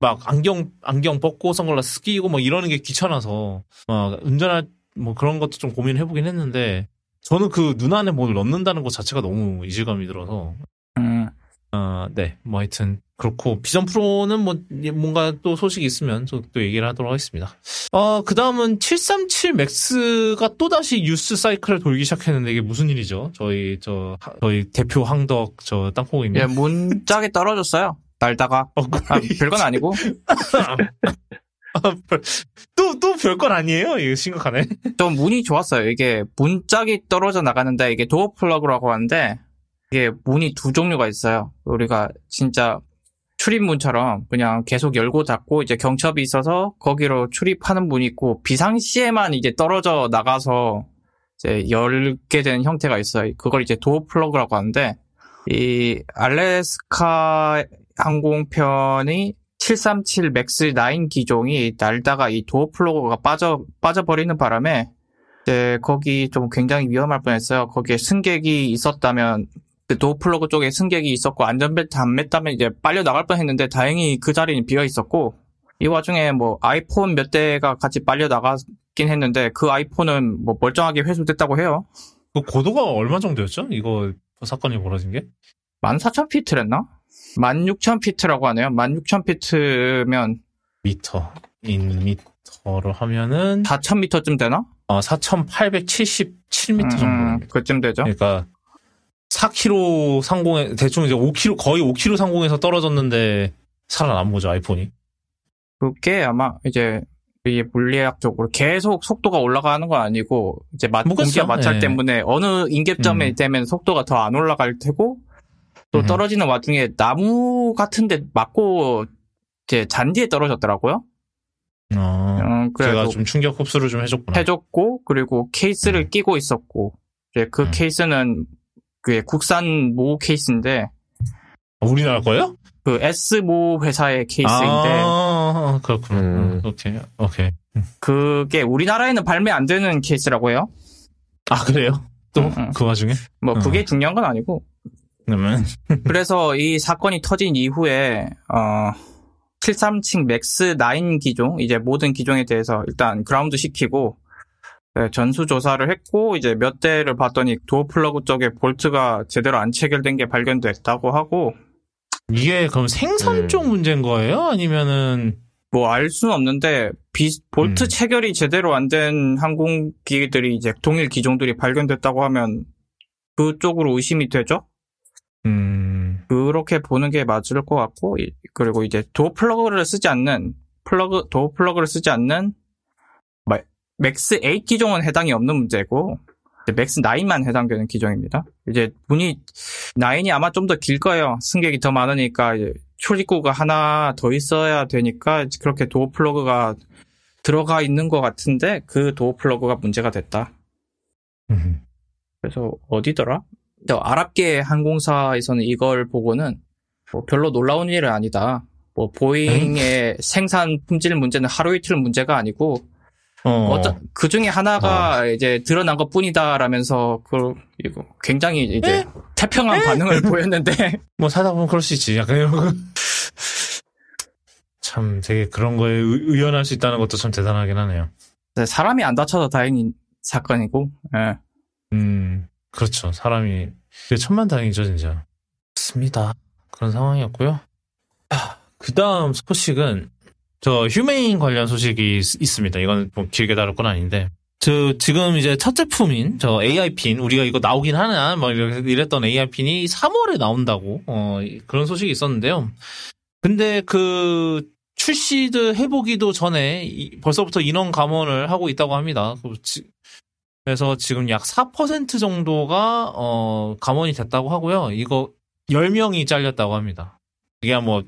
막 안경 안경 벗고 선글라스 끼고 막 이러는 게 귀찮아서 막 운전할 뭐 그런 것도 좀 고민을 해보긴 했는데 저는 그 눈 안에 뭘 넣는다는 것 자체가 너무 이질감이 들어서 음. 아, 네. 뭐 하여튼 그렇고 비전 프로는 뭐 뭔가 또 소식이 있으면 저또 얘기를 하도록 하겠습니다. 어, 그다음은 737 맥스가 또 다시 뉴스 사이클을 돌기 시작했는데 이게 무슨 일이죠? 저희 저 하- 저희 대표 항덕 저 땅콩이님. 예, 문짝에 떨어졌어요. 날다가. 어, 아, 별건 아니고. 또 또 별건 아니에요. 이거 심각하네. 좀 운이 좋았어요. 이게 문짝이 떨어져 나가는데 이게 door plug라고 하는데 이게 문이 두 종류가 있어요. 우리가 진짜 출입문처럼 그냥 계속 열고 닫고 이제 경첩이 있어서 거기로 출입하는 문이 있고 비상시에만 이제 떨어져 나가서 이제 열게 되는 형태가 있어요. 그걸 이제 door plug라고 하는데 이 알래스카 항공편이 737 맥스 9 기종이 날다가 이 door plug가 빠져 빠져버리는 바람에 이제 거기 좀 굉장히 위험할 뻔했어요. 거기에 승객이 있었다면 그 door plug 쪽에 승객이 있었고 안전벨트 안 맸다면 이제 빨려 나갈 뻔했는데 다행히 그 자리는 비어 있었고 이 와중에 뭐 아이폰 몇 대가 같이 빨려 나갔긴 했는데 그 아이폰은 뭐 멀쩡하게 회수됐다고 해요. 그 고도가 얼마 정도였죠? 이거 사건이 벌어진 게? 14,000피트랬나? 16,000피트라고 하네요. 16,000피트면 미터 인 미터로 하면은 4,000m쯤 되나? 어, 4,877m 정도. 음, 그쯤 되죠. 그러니까 4km 상공에 대충 이제 5km 거의 5km 상공에서 떨어졌는데 살아남은 거죠 아이폰이. 그게 아마 이제 이게 물리학적으로 계속 속도가 올라가는 건 아니고 이제 마, 뭐겠어요? 공기와 마찰 예. 때문에 어느 인접점에 음. 되면 속도가 더 안 올라갈 테고 또 음. 떨어지는 와중에 나무 같은데 맞고 이제 잔디에 떨어졌더라고요. 어, 음, 제가 좀 충격 흡수를 좀 해줬구나. 해줬고 그리고 케이스를 음. 끼고 있었고 이제 그 음. 케이스는 그 국산 모 케이스인데 아, 우리나라 거예요? 그 S모 회사의 케이스인데 아, 그렇구나. 음. 음, 오케이, 오케이. 음. 그게 우리나라에는 발매 안 되는 케이스라고 해요. 아 그래요? 또 음, 와중에? 뭐 그게 어. 중요한 건 아니고 그러면 그래서 이 사건이 터진 이후에 어 737 맥스 9 기종 이제 모든 기종에 대해서 일단 그라운드 시키고 네, 전수 조사를 했고 이제 몇 대를 봤더니 door plug 쪽에 볼트가 제대로 안 체결된 게 발견됐다고 하고 이게 그럼 생산 음. 쪽 문제인 거예요? 아니면은 뭐 알 수는 없는데 비- 볼트 음. 체결이 제대로 안 된 항공기들이 이제 동일 기종들이 발견됐다고 하면 그쪽으로 의심이 되죠? 음 그렇게 보는 게 맞을 것 같고 이- 그리고 이제 door plug를 쓰지 않는 plug door plug를 쓰지 않는 마- 맥스 8 기종은 해당이 없는 문제고 맥스 9만 해당되는 기종입니다. 이제 문이 9이 아마 좀 더 길 거예요. 승객이 더 많으니까 출입구가 하나 더 있어야 되니까 그렇게 door plug가 들어가 있는 것 같은데 그 door plug가 문제가 됐다. 음. 그래서 어디더라? 저 아랍계 항공사에서는 이걸 보고는 뭐 별로 놀라운 일은 아니다. 뭐 보잉의 생산 품질 문제는 하루 이틀 문제가 아니고 어. 어떤 그 중에 하나가 이제 드러난 것 뿐이다라면서 그 이거 굉장히 이제 태평한 반응을 보였는데 뭐 사다 보면 그럴 수 있지. 약간 이런 거. 참 되게 그런 거에 의- 의연할 수 있다는 것도 참 대단하긴 하네요. 사람이 안 다쳐서 다행인 사건이고 예. 음, 그렇죠. 사람이 그게 천만 다행이죠, 진짜. 맞습니다. 그런 상황이었고요. 그 다음 소식은 저 휴메인 관련 소식이 있, 있습니다. 이건 뭐 길게 다룰 건 아닌데. 저 지금 이제 첫 제품인 저 AI핀 우리가 이거 나오긴 하나 뭐 이렇게 이랬던 AI핀이 3월에 나온다고 어 그런 소식이 있었는데요. 근데 그 출시드 해보기도 전에 이- 벌써부터 인원 감원을 하고 있다고 합니다. 그 지- 그래서 지금 약 4% 정도가 어 감원이 됐다고 하고요. 이거 10명이 잘렸다고 합니다. 이게 뭐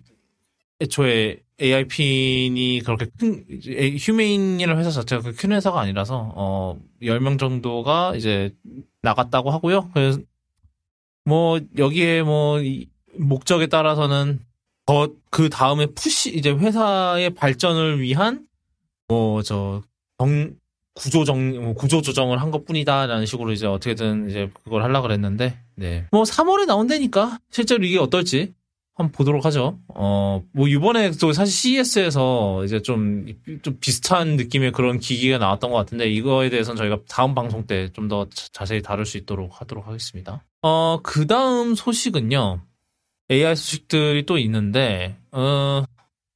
애초에 AI핀이 그렇게 큰 에- 휴메인이라는 회사 자체가 큰 회사가 아니라서 어 10명 정도가 이제 나갔다고 하고요. 그래서 뭐 여기에 뭐이 목적에 따라서는 더 그 다음에 푸시 이제 회사의 발전을 위한 뭐저 구조 정뭐 구조 조정을 한 것 뿐이다라는 식으로 이제 어떻게든 이제 그걸 하려 그랬는데 네. 뭐 3월에 나온다니까 실제로 이게 어떨지 한번 보도록 하죠. 어, 뭐 이번에 또 사실 CES에서 이제 좀, 좀 비슷한 느낌의 그런 기기가 나왔던 것 같은데 이거에 대해서는 저희가 다음 방송 때 좀 더 자세히 다룰 수 있도록 하도록 하겠습니다. 어, 그 다음 소식은요. AI 소식들이 또 있는데, 어,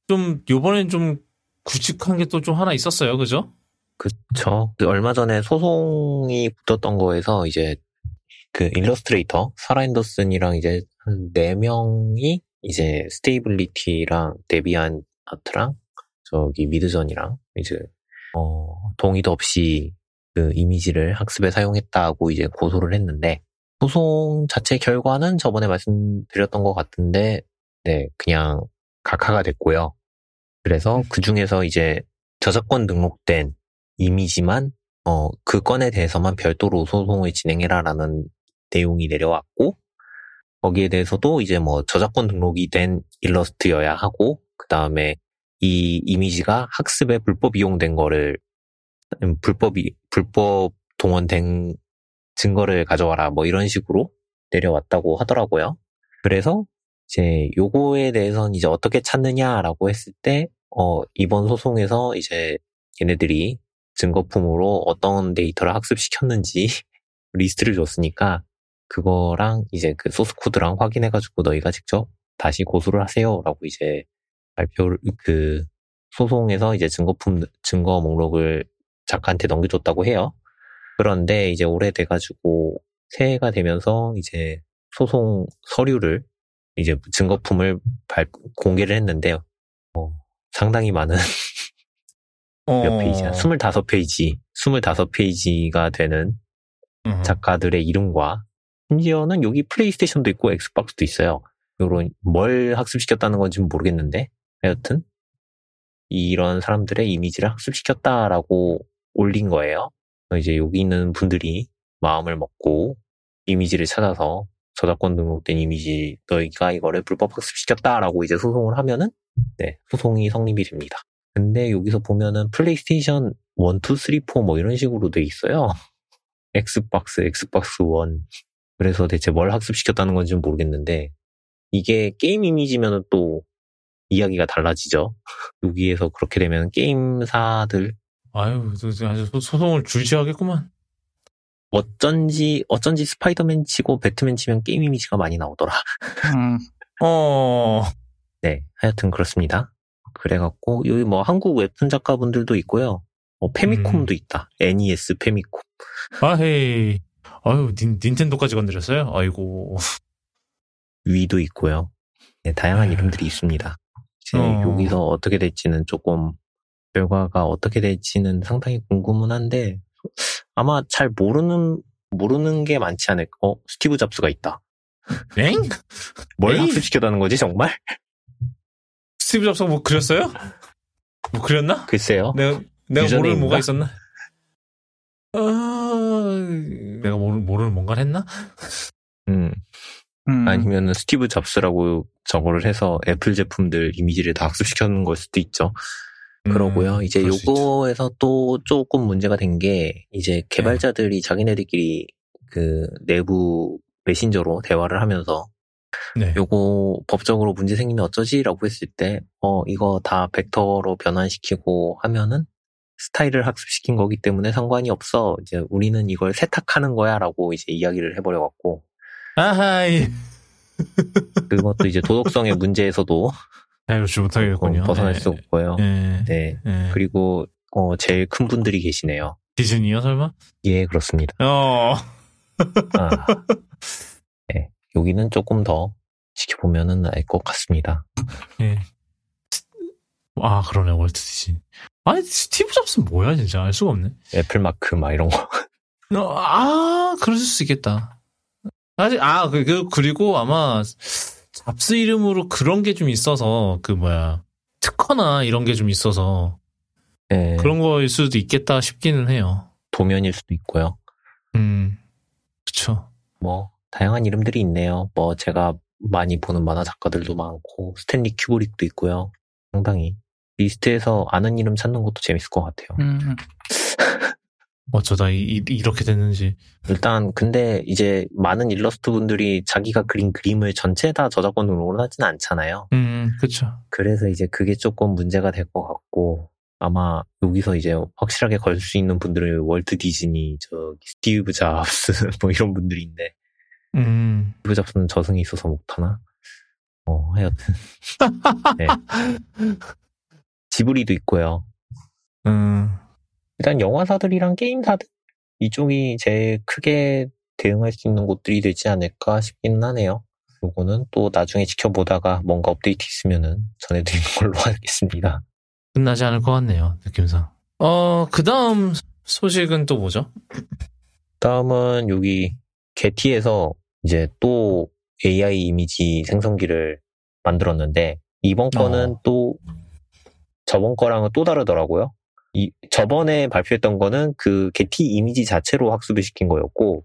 좀 요번엔 좀 굵직한 게 또 좀 하나 있었어요. 그죠? 그쵸. 그 얼마 전에 소송이 붙었던 거에서 이제 그 일러스트레이터, 사라 앤더슨이랑 이제 한 4명이 이제 스태빌리티랑 데비안아트랑 저기 미드저니랑 이제 어, 동의도 없이 그 이미지를 학습에 사용했다고 이제 고소를 했는데 소송 자체 결과는 저번에 말씀드렸던 것 같은데 네, 그냥 각하가 됐고요. 그래서 그 중에서 이제 저작권 등록된 이미지만 어, 그 건에 대해서만 별도로 소송을 진행해라라는 내용이 내려왔고 거기에 대해서도 이제 뭐 저작권 등록이 된 일러스트여야 하고 그 다음에 이 이미지가 학습에 불법 이용된 거를 음, 불법이 불법 동원된 증거를 가져와라 뭐 이런 식으로 내려왔다고 하더라고요. 그래서 이제 요거에 대해서는 이제 어떻게 찾느냐라고 했을 때 어, 이번 소송에서 이제 얘네들이 증거품으로 어떤 데이터를 학습시켰는지 리스트를 줬으니까 그거랑 이제 그 소스 코드랑 확인해가지고 너희가 직접 다시 고소를 하세요라고 이제 발표를 그 소송에서 이제 증거품 증거 목록을 작가한테 넘겨줬다고 해요. 그런데 이제 오래돼가지고 새해가 되면서 이제 소송 서류를 이제 증거품을 발- 공개를 했는데 어, 상당히 많은 몇 어. 페이지야? 25페이지, 25페이지가 되는 음. 작가들의 이름과 심지어는 여기 플레이스테이션도 있고 엑스박스도 있어요. 요런 뭘 학습시켰다는 건지는 모르겠는데 하여튼 이런 사람들의 이미지를 학습시켰다라고 올린 거예요. 이제 여기 있는 분들이 마음을 먹고 이미지를 찾아서 저작권 등록된 이미지 너희가 이거를 불법 학습시켰다라고 이제 소송을 하면은 네 소송이 성립이 됩니다. 근데 여기서 보면은 플레이스테이션 1, 2, 3, 4 뭐 이런 식으로 돼 있어요. 엑스박스, 엑스박스 1. 그래서 대체 뭘 학습시켰다는 건지는 모르겠는데 이게 게임 이미지면은 또 이야기가 달라지죠. 여기에서 그렇게 되면 게임사들 아유, 아주 소- 소송을 준비하겠구만. 어쩐지 어쩐지 스파이더맨 치고 배트맨 치면 게임 이미지가 많이 나오더라. 음, 어, 네, 하여튼 그렇습니다. 그래갖고 여기 뭐 한국 웹툰 작가분들도 있고요. 어, 페미콤도 있다. NES 페미콤. 아헤이. 아유, 닌, 닌텐도까지 건드렸어요? 아이고. 위도 있고요. 네, 다양한 네. 이름들이 있습니다. 이제 어. 여기서 어떻게 될지는 조금 결과가 어떻게 될지는 상당히 궁금은 한데 아마 잘 모르는 모르는 게 많지 않을까. 어, 스티브 잡스가 있다. 엥? 뭘. 학습시켜다는 거지 정말? 스티브 잡스가 뭐 그렸어요? 뭐 그렸나? 글쎄요. 내가, 내가 모르는? 뭐가 있었나? 어, 내가 모르, 모르는 뭔가를 했나? 음, 음, 아니면은 스티브 잡스라고 저거를 해서 애플 제품들 이미지를 다 학습시켜 놓은 걸 수도 있죠. 그러고요. 음, 이제. 요거에서 또 조금 문제가 된 게 이제 개발자들이 네. 자기네들끼리 그 내부 메신저로 대화를 하면서 네. 요거 법적으로 문제 생기면 어쩌지라고 했을 때, 어, 이거 다 벡터로 변환시키고 하면은 스타일을 학습시킨 거기 때문에 상관이 없어. 이제 우리는 이걸 세탁하는 거야 라고 이제 이야기를 해버려 갖고, 아하이. 그것도 이제 도덕성의 문제에서도 자유롭지 못하겠군요. 어, 벗어날 네. 수 없고요. 네. 네. 네. 그리고, 어, 제일 큰 분들이 계시네요. 디즈니요, 설마? 예, 그렇습니다. 어. 아, 네. 여기는 조금 더 지켜보면은 알 것 같습니다. 예. 아, 그러네, 월트 디즈니. 아니, 스티브 잡스 뭐야, 진짜. 알 수가 없네. 애플 마크 막 이런 거. 어, 아, 그럴 수 있겠다. 아직, 아, 그, 그, 그리고 아마, 잡스 이름으로 그런 게 좀 있어서, 그, 뭐야, 특허나 이런 게 좀 있어서, 네, 그런 거일 수도 있겠다 싶기는 해요. 도면일 수도 있고요. 음, 그쵸. 뭐 다양한 이름들이 있네요. 뭐 제가 많이 보는 만화 작가들도 많고 스탠리 큐브릭도 있고요. 상당히 리스트에서 아는 이름 찾는 것도 재밌을 것 같아요. 음, 어쩌다 이, 이, 렇게 됐는지. 일단 근데 이제 많은 일러스트 분들이 자기가 그린 그림을 전체 다 저작권으로 원하지는 않잖아요. 음, 그쵸. 그래서 이제 그게 조금 문제가 될 것 같고 아마 여기서 이제 확실하게 걸 수 있는 분들은 월트 디즈니, 저 스티브 잡스 뭐 이런 분들인데 음, 스티브 잡스는 저승에 있어서 못하나? 어 하여튼 네. 지브리도 있고요. 음, 일단 영화사들이랑 게임사들 이쪽이 제일 크게 대응할 수 있는 곳들이 되지 않을까 싶기는 하네요. 요거는 또 나중에 지켜보다가 뭔가 업데이트 있으면은 전해드리는 걸로 하겠습니다. 끝나지 않을 것 같네요, 느낌상. 어, 그 다음 소식은 또 뭐죠? 다음은 여기 게티에서 이제 또 AI 이미지 생성기를 만들었는데 이번 거는 어. 또 저번 거랑은 또 다르더라고요. 이 저번에 발표했던 거는 그 게티 이미지 자체로 학습을 시킨 거였고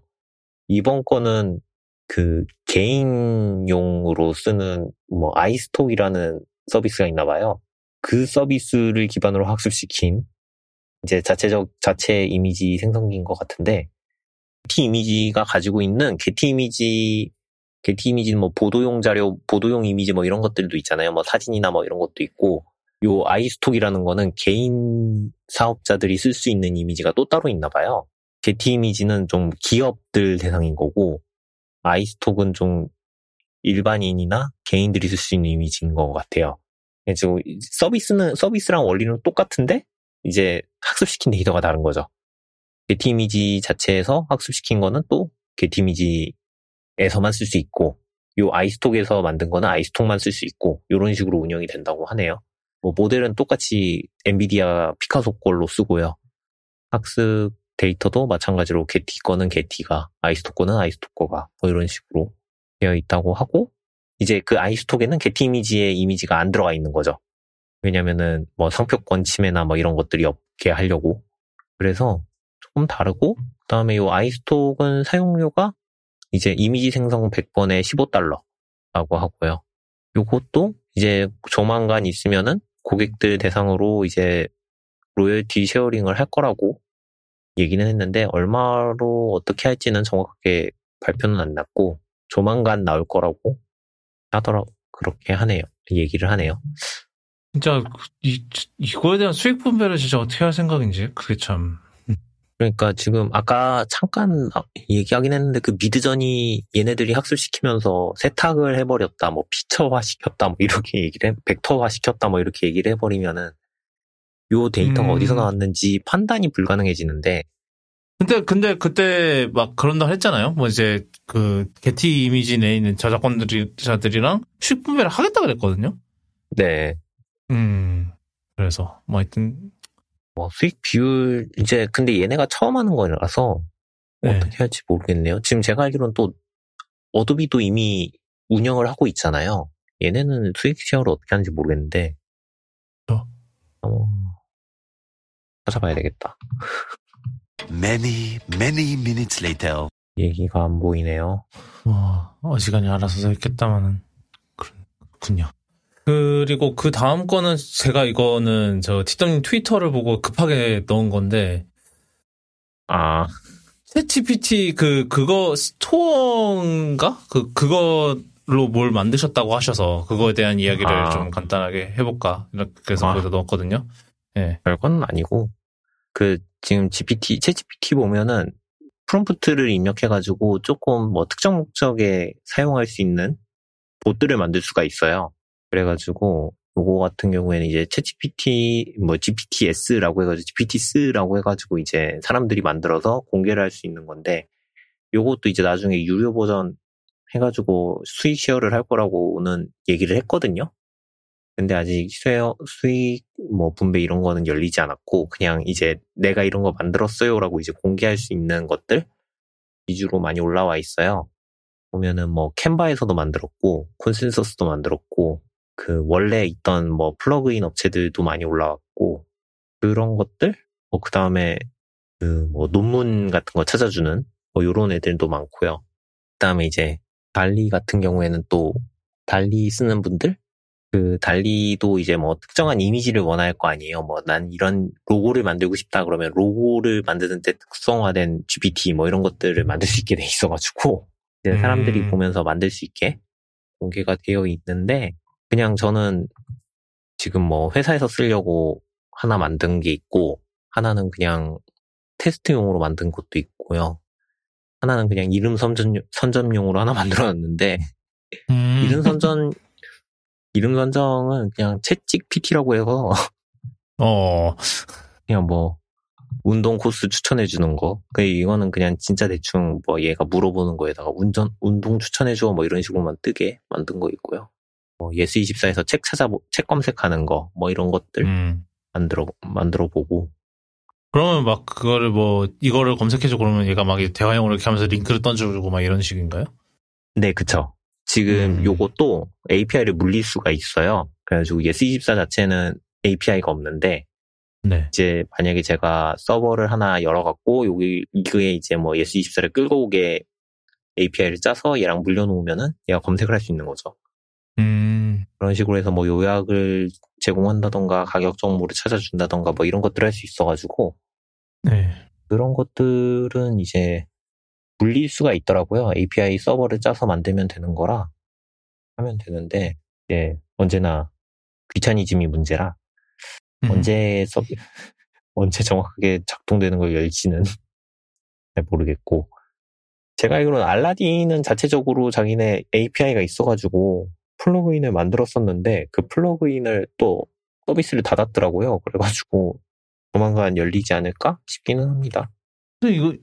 이번 거는 그 개인용으로 쓰는 뭐 아이스톡이라는 서비스가 있나 봐요. 그 서비스를 기반으로 학습시킨 이제 자체적 자체 이미지 생성기인 것 같은데 게티 이미지가 가지고 있는 게티 이미지 게티 이미지는 뭐 보도용 자료, 보도용 이미지 뭐 이런 것들도 있잖아요. 뭐 사진이나 뭐 이런 것도 있고 요 아이스톡이라는 거는 개인 사업자들이 쓸 수 있는 이미지가 또 따로 있나 봐요. 게티 이미지는 좀 기업들 대상인 거고 아이스톡은 좀 일반인이나 개인들이 쓸 수 있는 이미지인 것 같아요. 그래서 서비스는 서비스랑 원리는 똑같은데 이제 학습시킨 데이터가 다른 거죠. 게티 이미지 자체에서 학습시킨 거는 또 게티 이미지에서만 쓸 수 있고 요 아이스톡에서 만든 거는 아이스톡만 쓸 수 있고 이런 식으로 운영이 된다고 하네요. 뭐 모델은 똑같이 엔비디아 피카소 걸로 쓰고요. 학습 데이터도 마찬가지로 게티 거는 게티가 아이스톡 거는 아이스톡 거가 뭐 이런 식으로 되어 있다고 하고 이제 그 아이스톡에는 게티 이미지의 이미지가 안 들어가 있는 거죠. 왜냐면은 뭐 상표권 침해나 뭐 이런 것들이 없게 하려고 그래서 조금 다르고 그 다음에 요 아이스톡은 사용료가 이제 이미지 생성 100번에 15달러라고 하고요. 요것도 이제 조만간 있으면은 고객들 대상으로 이제 로열티 sharing을 할 거라고 얘기는 했는데 얼마로 어떻게 할지는 정확하게 발표는 안 났고 조만간 나올 거라고 하더라 그렇게 하네요. 얘기를 하네요. 진짜 이 이거에 대한 수익 분배를 진짜 어떻게 할 생각인지 그게 참. 그러니까 지금 아까 잠깐 얘기하긴 했는데 그 미드저니 얘네들이 학습시키면서 세탁을 해버렸다, 뭐 피처화 시켰다, 뭐 이렇게 얘기를 해, 벡터화 시켰다, 뭐 이렇게 얘기를 해버리면은 요 데이터가 음. 어디서 나왔는지 판단이 불가능해지는데 근데 근데 그때 막 그런다 했잖아요. 뭐 이제 그 게티 이미지 내에 있는 저작권자들이랑 수익 분배를 하겠다 그랬거든요. 네. 음. 그래서 뭐 하여튼 뭐 수익 비율 이제 근데 얘네가 처음 하는 거라서 네. 어떻게 할지 모르겠네요. 지금 제가 알기로는 또 어도비도 이미 운영을 하고 있잖아요. 얘네는 수익 쉐어를 어떻게 하는지 모르겠는데 어. 어, 찾아봐야 되겠다. Many, many minutes later. 얘기가 안 보이네요. 뭐 어지간히 알아서 했겠다마는 그렇군요. 그리고 그 다음 거는 제가 이거는 저 티덤님 트위터를 보고 급하게 넣은 건데 아, 챗GPT 그 그거 스토어인가 그 그거로 뭘 만드셨다고 하셔서 그거에 대한 이야기를 아. 좀 간단하게 해볼까 이렇게 해서 아. 거기다 넣었거든요. 예. 별건 아니고 그 지금 GPT, 채 GPT 보면은 프롬프트를 입력해가지고 조금 뭐 특정 목적에 사용할 수 있는 봇들을 만들 수가 있어요. 그래가지고 요거 같은 경우에는 이제 챗GPT 뭐 GPTS라고 해가지고 GPTs라고 해가지고 이제 사람들이 만들어서 공개를 할 수 있는 건데 요것도 이제 나중에 유료 버전 해가지고 수익 쉐어를 할 거라고는 얘기를 했거든요. 근데 아직 share, 수익, 뭐, 분배 이런 거는 열리지 않았고, 그냥 이제 내가 이런 거 만들었어요라고 이제 공개할 수 있는 것들 위주로 많이 올라와 있어요. 보면은 뭐, 캔바에서도 만들었고, 콘센서스도 만들었고, 그, 원래 있던 뭐, 플러그인 업체들도 많이 올라왔고, 그런 것들? 뭐, 그 다음에, 그, 뭐, 논문 같은 거 찾아주는, 뭐, 요런 애들도 많고요. 그 다음에 이제, 달리 같은 경우에는 또, 달리 쓰는 분들? 그 달리도 이제 뭐 특정한 이미지를 원할 거 아니에요. 뭐 난 이런 로고를 만들고 싶다 그러면 로고를 만드는데 특성화된 GPT 뭐 이런 것들을 만들 수 있게 돼 있어가지고 이제 사람들이 음. 보면서 만들 수 있게 공개가 되어 있는데 그냥 저는 지금 뭐 회사에서 쓰려고 하나 만든 게 있고 하나는 그냥 테스트용으로 만든 것도 있고요. 하나는 그냥 이름 선점, 선점용으로 하나 만들어놨는데 음. 이름 선점 이름 선점은 그냥 채찍 PT라고 해서 어. 그냥 뭐 운동 코스 추천해 주는 거. 그 이거는 그냥 진짜 대충 뭐 얘가 물어보는 거에다가 운전 운동 추천해 줘 뭐 이런 식으로만 뜨게 만든 거 있고요. 뭐 예스24에서 책 찾아 책 검색하는 거 뭐 이런 것들 음. 만들어 만들어 보고 그러면 막 그거를 뭐 이거를 검색해줘 그러면 얘가 막 대화형으로 이렇게 하면서 링크를 던져주고 막 이런 식인가요? 네, 그쵸. 지금 음. 요것도 API를 물릴 수가 있어요. 그래가지고 예스24 자체는 API가 없는데 네. 이제 만약에 제가 서버를 하나 열어갖고 여기 이거에 이제 뭐 예스24를 끌고 오게 API를 짜서 얘랑 물려놓으면은 얘가 검색을 할 수 있는 거죠. 음. 그런 식으로 해서 뭐 요약을 제공한다던가 가격 정보를 찾아준다던가 뭐 이런 것들을 할 수 있어가지고 네. 그런 것들은 이제 물릴 수가 있더라고요. API 서버를 짜서 만들면 되는 거라 하면 되는데 이제 언제나 귀차니즘이 문제라 음. 언제 서 언제 정확하게 작동되는 걸 열지는 잘 모르겠고 제가 알기로는 알라딘은 자체적으로 자기네 API가 있어가지고 플러그인을 만들었었는데 그 플러그인을 또 서비스를 닫았더라고요. 그래가지고 조만간 열리지 않을까 싶기는 합니다. 근데 이거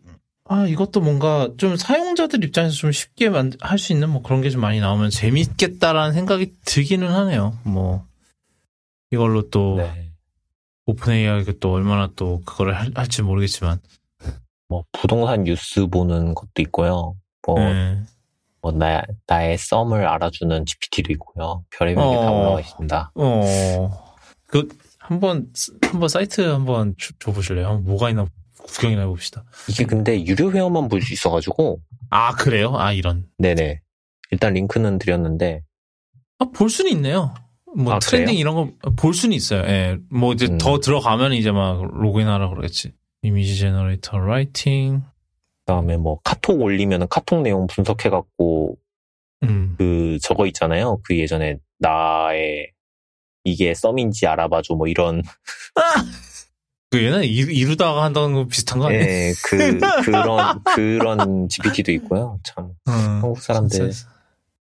아 이것도 뭔가 좀 사용자들 입장에서 좀 쉽게 할 수 있는 뭐 그런 게 좀 많이 나오면 재밌겠다라는 생각이 들기는 하네요. 뭐 이걸로 또 네. 오픈 AI가 또 얼마나 또 그거를 할, 할지 모르겠지만 뭐 부동산 뉴스 보는 것도 있고요. 뭐, 네. 뭐 나, 나의 썸을 알아주는 GPT도 있고요. 별의별 게 다 어. 올라와 있습니다. 어, 그, 한 번, 한번 사이트 한번 줘- 줘보실래요? 한번 뭐가 있나 구경이나 해봅시다. 이게 근데 유료 회원만 볼 수 있어가지고 아, 그래요? 아, 이런. 네네. 일단 링크는 드렸는데 아, 볼 수는 있네요. 뭐 아, trending 그래요? 이런 거 볼 수는 있어요. 예. 뭐 이제 음. 더 들어가면 이제 막 로그인하라 그러겠지. image generator writing. 그다음에 뭐 카톡 올리면은 카톡 내용 분석해갖고 음. 그 저거 있잖아요. 그 예전에 나의 이게 썸인지 알아봐줘 뭐 이런 그 얘는 이루, 이루다가 한다는 거 비슷한 거 아니야? 예, 그 그런 그런 GPT도 있고요. 참 음. 한국 사람들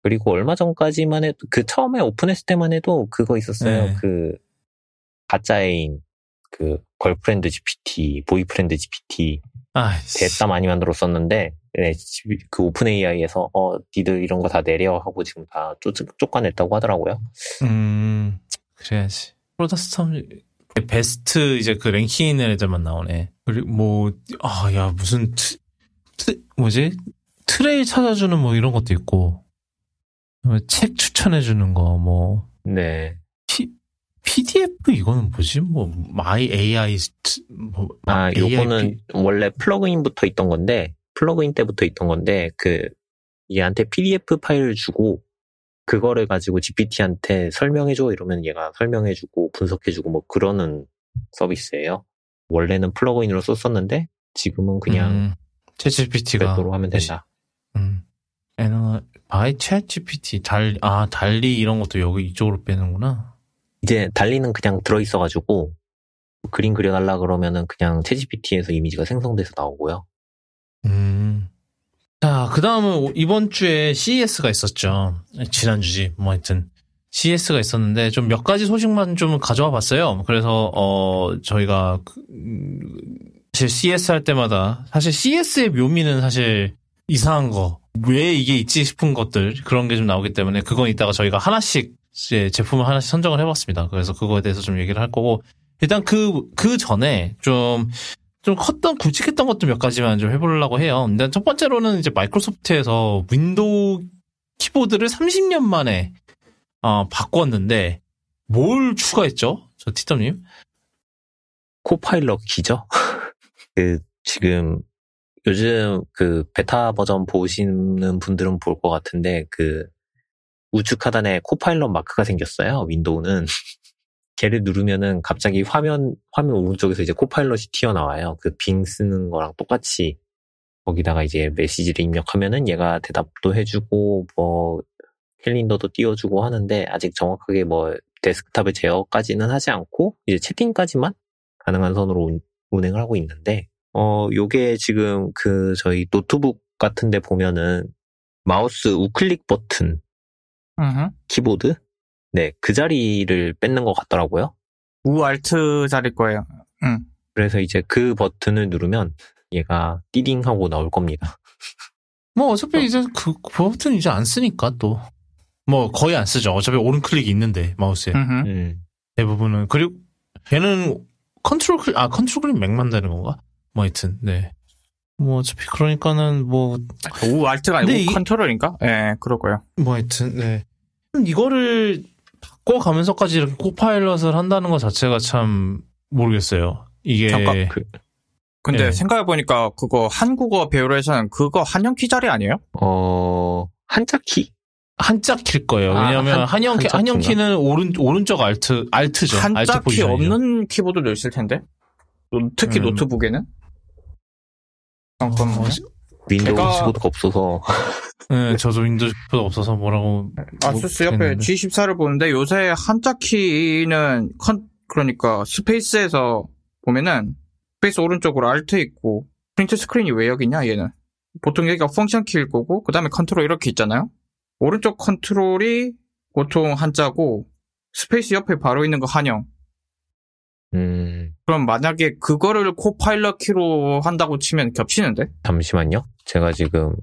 그리고 얼마 전까지만 해도 그 처음에 오픈했을 때만 해도 그거 있었어요. 네. 그 가짜 애인 그 걸프렌드 GPT, 보이프렌드 GPT 아, 대따 많이 만들었었는데 네, 지- 그 OpenAI에서 어 니들 이런 거 다 내려 하고 지금 다 쫓, 쫓아냈다고 하더라고요. 음, 그래야지. 프로다스텀 베스트 이제 그 랭킹 있는 애들만 나오네. 그리고 뭐, 아, 야, 무슨, 트, 트- 뭐지? trail 찾아주는 뭐 이런 것도 있고, 그다음에 책 추천해주는 거, 뭐, 네. PDF 이거는 뭐지? 뭐, my AI, 트- 뭐, 아, AI 요거는 원래 플러그인부터 있던 건데, 플러그인 때부터 있던 건데, 그, 얘한테 PDF 파일을 주고, 그거를 가지고 GPT한테 설명해줘 이러면 얘가 설명해주고 분석해주고 뭐 그러는 서비스예요. 원래는 플러그인으로 썼었는데, 지금은 그냥 음, ChatGPT가. 별도로 하면 된다. 음. 애나, by ChatGPT, 달, 아, DALL-E 이런 것도 여기 이쪽으로 빼는구나. 이제 DALL-E는 그냥 들어있어가지고, 그림 그려달라 그러면은 그냥 ChatGPT에서 이미지가 생성돼서 나오고요. 음. 자, 그 다음은 이번 주에 CES가 있었죠. 지난주지, 뭐 하여튼. CES가 있었는데, 좀 몇 가지 소식만 좀 가져와 봤어요. 그래서, 어, 저희가, 그, 음, 사실 CES 할 때마다, 사실 CES의 묘미는 사실 이상한 거, 왜 이게 있지 싶은 것들, 그런 게 좀 나오기 때문에, 그건 이따가 저희가 하나씩, 이제 제품을 하나씩 선정을 해봤습니다. 그래서 그거에 대해서 좀 얘기를 할 거고, 일단 그, 그 전에 좀, 좀 컸던 굵직했던 것도 몇 가지만 좀 해보려고 해요. 근데 첫 번째로는 이제 Microsoft에서 Windows 키보드를 30년 만에 어, 바꿨는데 뭘 추가했죠? 저 티터님? Copilot 키죠? 그, 지금, 요즘 그 베타 버전 보시는 분들은 볼 것 같은데, 그, 우측 하단에 Copilot 마크가 생겼어요, Windows는. 걔를 누르면은 갑자기 화면, 화면 오른쪽에서 이제 Copilot이 튀어나와요. 그 Bing 쓰는 거랑 똑같이. 거기다가 이제 메시지를 입력하면은 얘가 대답도 해주고, 뭐, 캘린더도 띄워주고 하는데, 아직 정확하게 뭐, 데스크탑의 제어까지는 하지 않고, 이제 채팅까지만 가능한 선으로 운- 운행을 하고 있는데, 어, 요게 지금 그 저희 노트북 같은데 보면은 마우스 우클릭 버튼, 키보드? 네, 그 자리를 뺏는 것 같더라고요. 우 Alt 자릴 거예요. 그래서 이제 그 버튼을 누르면 얘가 띠딩 하고 나올 겁니다. 뭐 어차피 이제 그, 그 버튼 이제 안 쓰니까 또. 뭐 거의 안 쓰죠. 어차피 오른 클릭이 있는데 마우스에 음흠. 음, 대부분은. 그리고 걔는 컨트롤 클릭, 아 컨트롤 클릭 맥만 되는 건가? 뭐 하여튼, 네. 뭐 어차피 그러니까는 뭐우 Alt가 아니고 컨트롤인가? 예, 그럴 거예요. 뭐 하여튼, 네. 이거를 바꿔가면서까지 이렇게 Copilot을 한다는 것 자체가 참 모르겠어요. 이게. 잠깐, 그- 근데 네. 생각해 보니까 그거 한국어 배열에서는 그거 한영 키 자리 아니에요? 어, 한자 키? 한자 키일 거예요. 아, 왜냐면 한- 한, 영 한자 한영? 키는 오른, 오른쪽 Alt, Alt죠. Alt 한자 키 포지션이죠. 없는 키보드도 있을 텐데. 노- 특히 음. 노트북에는? 잠깐만요. 어, Windows 키보드가 없어서. 네, 저도 Windows가 없어서 뭐라고. ASUS 옆에 모르겠는데. G14를 보는데 요새 한자 키는 컨, 그러니까 스페이스에서 보면은 스페이스 오른쪽으로 Alt 있고 print screen이 왜 여기 있냐 얘는 보통 여기가 function 키일 거고 그 다음에 컨트롤 이렇게 있잖아요 오른쪽 컨트롤이 보통 한자고 스페이스 옆에 바로 있는 거 한영 음, 그럼 만약에 그거를 Copilot 키로 한다고 치면 겹치는데? 잠시만요. 제가 지금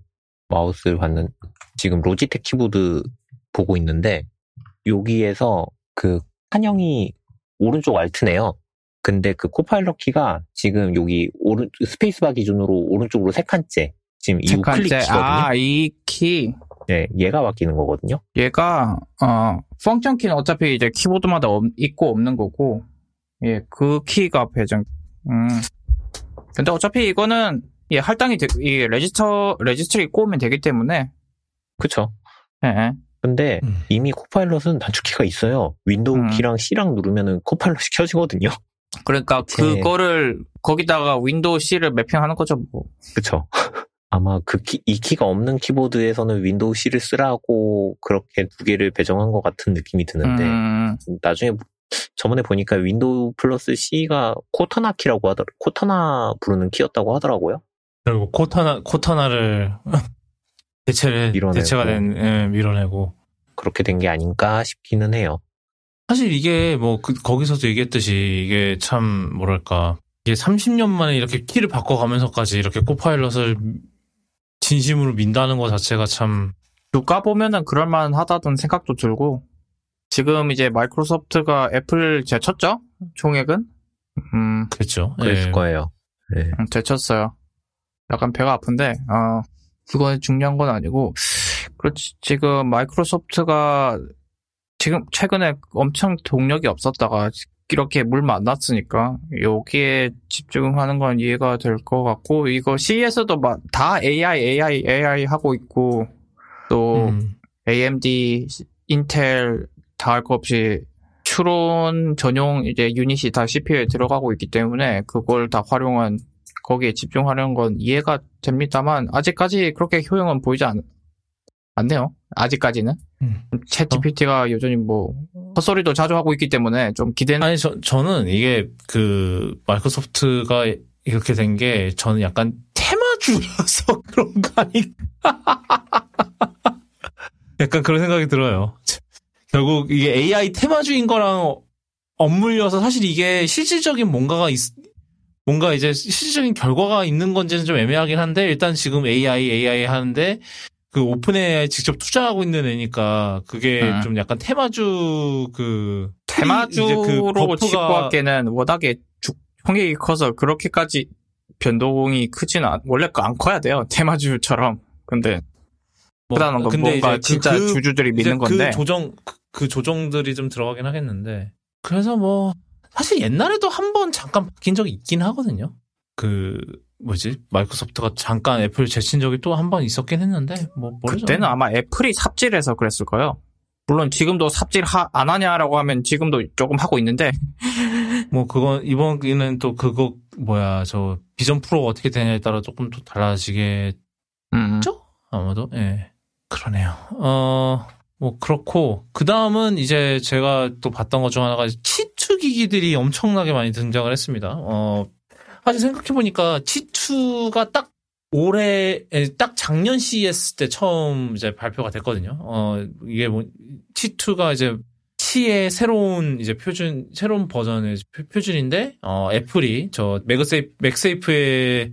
마우스를 봤는, 지금 Logitech 키보드 보고 있는데, 여기에서 그 한영이 오른쪽 Alt네요. 근데 그 Copilot 키가 지금 여기 오른, 스페이스바 기준으로 오른쪽으로 세 칸째. 지금 이 우클릭 키거든요. 아, 이 키. 네, 얘가 바뀌는 거거든요. 얘가, 어, function 키는 어차피 이제 키보드마다 없- 있고 없는 거고, 예, 그 키가 배정, 음. 근데 어차피 이거는, 예, 할당이, 되, 이 register, registry 꼬우면 되기 때문에, 그쵸. 예, 예. 근데 음. 이미 Copilot은 단축키가 있어요. Windows 음. 키랑 C랑 누르면은 Copilot이 켜지거든요. 그러니까 제- 그거를 거기다가 윈도우 C를 mapping하는 거죠. 뭐. 그쵸. 아마 그 키, 이 키가 없는 키보드에서는 윈도우 C를 쓰라고 그렇게 두 개를 배정한 것 같은 느낌이 드는데, 음, 나중에 저번에 보니까 윈도우 플러스 C가 코타나 키라고 하더, 코타나 부르는 키였다고 하더라고요. 결국 코타나 코타나를 대체를 밀어내고. 대체가 된 예, 밀어내고 그렇게 된 게 아닌가 싶기는 해요. 사실 이게 뭐 그- 거기서도 얘기했듯이 이게 참 뭐랄까 이게 30년 만에 이렇게 키를 바꿔가면서까지 이렇게 코파일럿을 진심으로 민다는 것 자체가 참 누가 보면은 그럴만 하다던 생각도 들고, 지금 이제 마이크로소프트가 애플 제쳤죠? 총액은? 음, 그랬죠. 그랬을 예. 거예요. 네. 음, 제쳤어요. 약간 배가 아픈데, 어, 그건 중요한 건 아니고, 그렇지, 지금 마이크로소프트가 지금 최근에 엄청 동력이 없었다가 이렇게 물 만났으니까 여기에 집중하는 건 이해가 될 것 같고, 이거 막다 AI, AI, AI 하고 있고, 또 음. AMD, 인텔 다할것 없이 추론 전용 이제 유닛이 다 CPU에 들어가고 있기 때문에 그걸 다 활용한 거기에 집중하려는 건 이해가 됩니다만 아직까지 그렇게 효용은 보이지 않, 않네요. 아직까지는. 음. 챗 GPT가 여전히 뭐 헛소리도 자주 하고 있기 때문에 좀 기대는 아니 저 저는 이게 그 마이크로소프트가 이렇게 된 게 저는 약간 테마주라서 그런 거 아닌가? 약간 그런 생각이 들어요. 결국 이게 AI 테마주인 거랑 엇물려서 사실 이게 실질적인 뭔가가 있, 뭔가 이제 실질적인 결과가 있는 건지는 좀 애매하긴 한데 일단 지금 AI AI 하는데 그 오픈 AI 직접 투자하고 있는 애니까 그게 음. 좀 약간 테마주 그 테마주로 이제 그 집고하기에는 워낙에 주- 총액이 커서 그렇게까지 변동이 크지는 않, 원래 안 커야 돼요. 테마주처럼. 근데 뭐, 크다는 건 근데 뭔가 그- 진짜 그 주주들이 믿는 건데. 그 조정 그- 그 조정들이 좀 들어가긴 하겠는데 그래서 뭐 사실 옛날에도 한 번 잠깐 바뀐 적이 있긴 하거든요. 그 뭐지 마이크로소프트가 잠깐 애플 제친 적이 또 한 번 있었긴 했는데 뭐 모르죠. 그때는 아마 애플이 삽질해서 그랬을 거예요. 물론 지금도 삽질 하- 안 하냐라고 하면 지금도 조금 하고 있는데 뭐 그건 이번에는 또 그거 뭐야 저 비전 프로가 어떻게 되냐에 따라 조금 또 달라지게 음? 아마도 예 그러네요. 어. 뭐 그렇고 그 다음은 이제 제가 또 봤던 것 중 하나가 치 2 기기들이 엄청나게 많이 등장을 했습니다. 어 사실 생각해 보니까 Qi2가 딱 올해 에, 딱 작년 CES 때 처음 이제 발표가 됐거든요. 어 이게 뭐 Qi2가 이제 Qi의 새로운 이제 표준 새로운 버전의 표- 표준인데 어 애플이 저 맥세이프 맥세이프의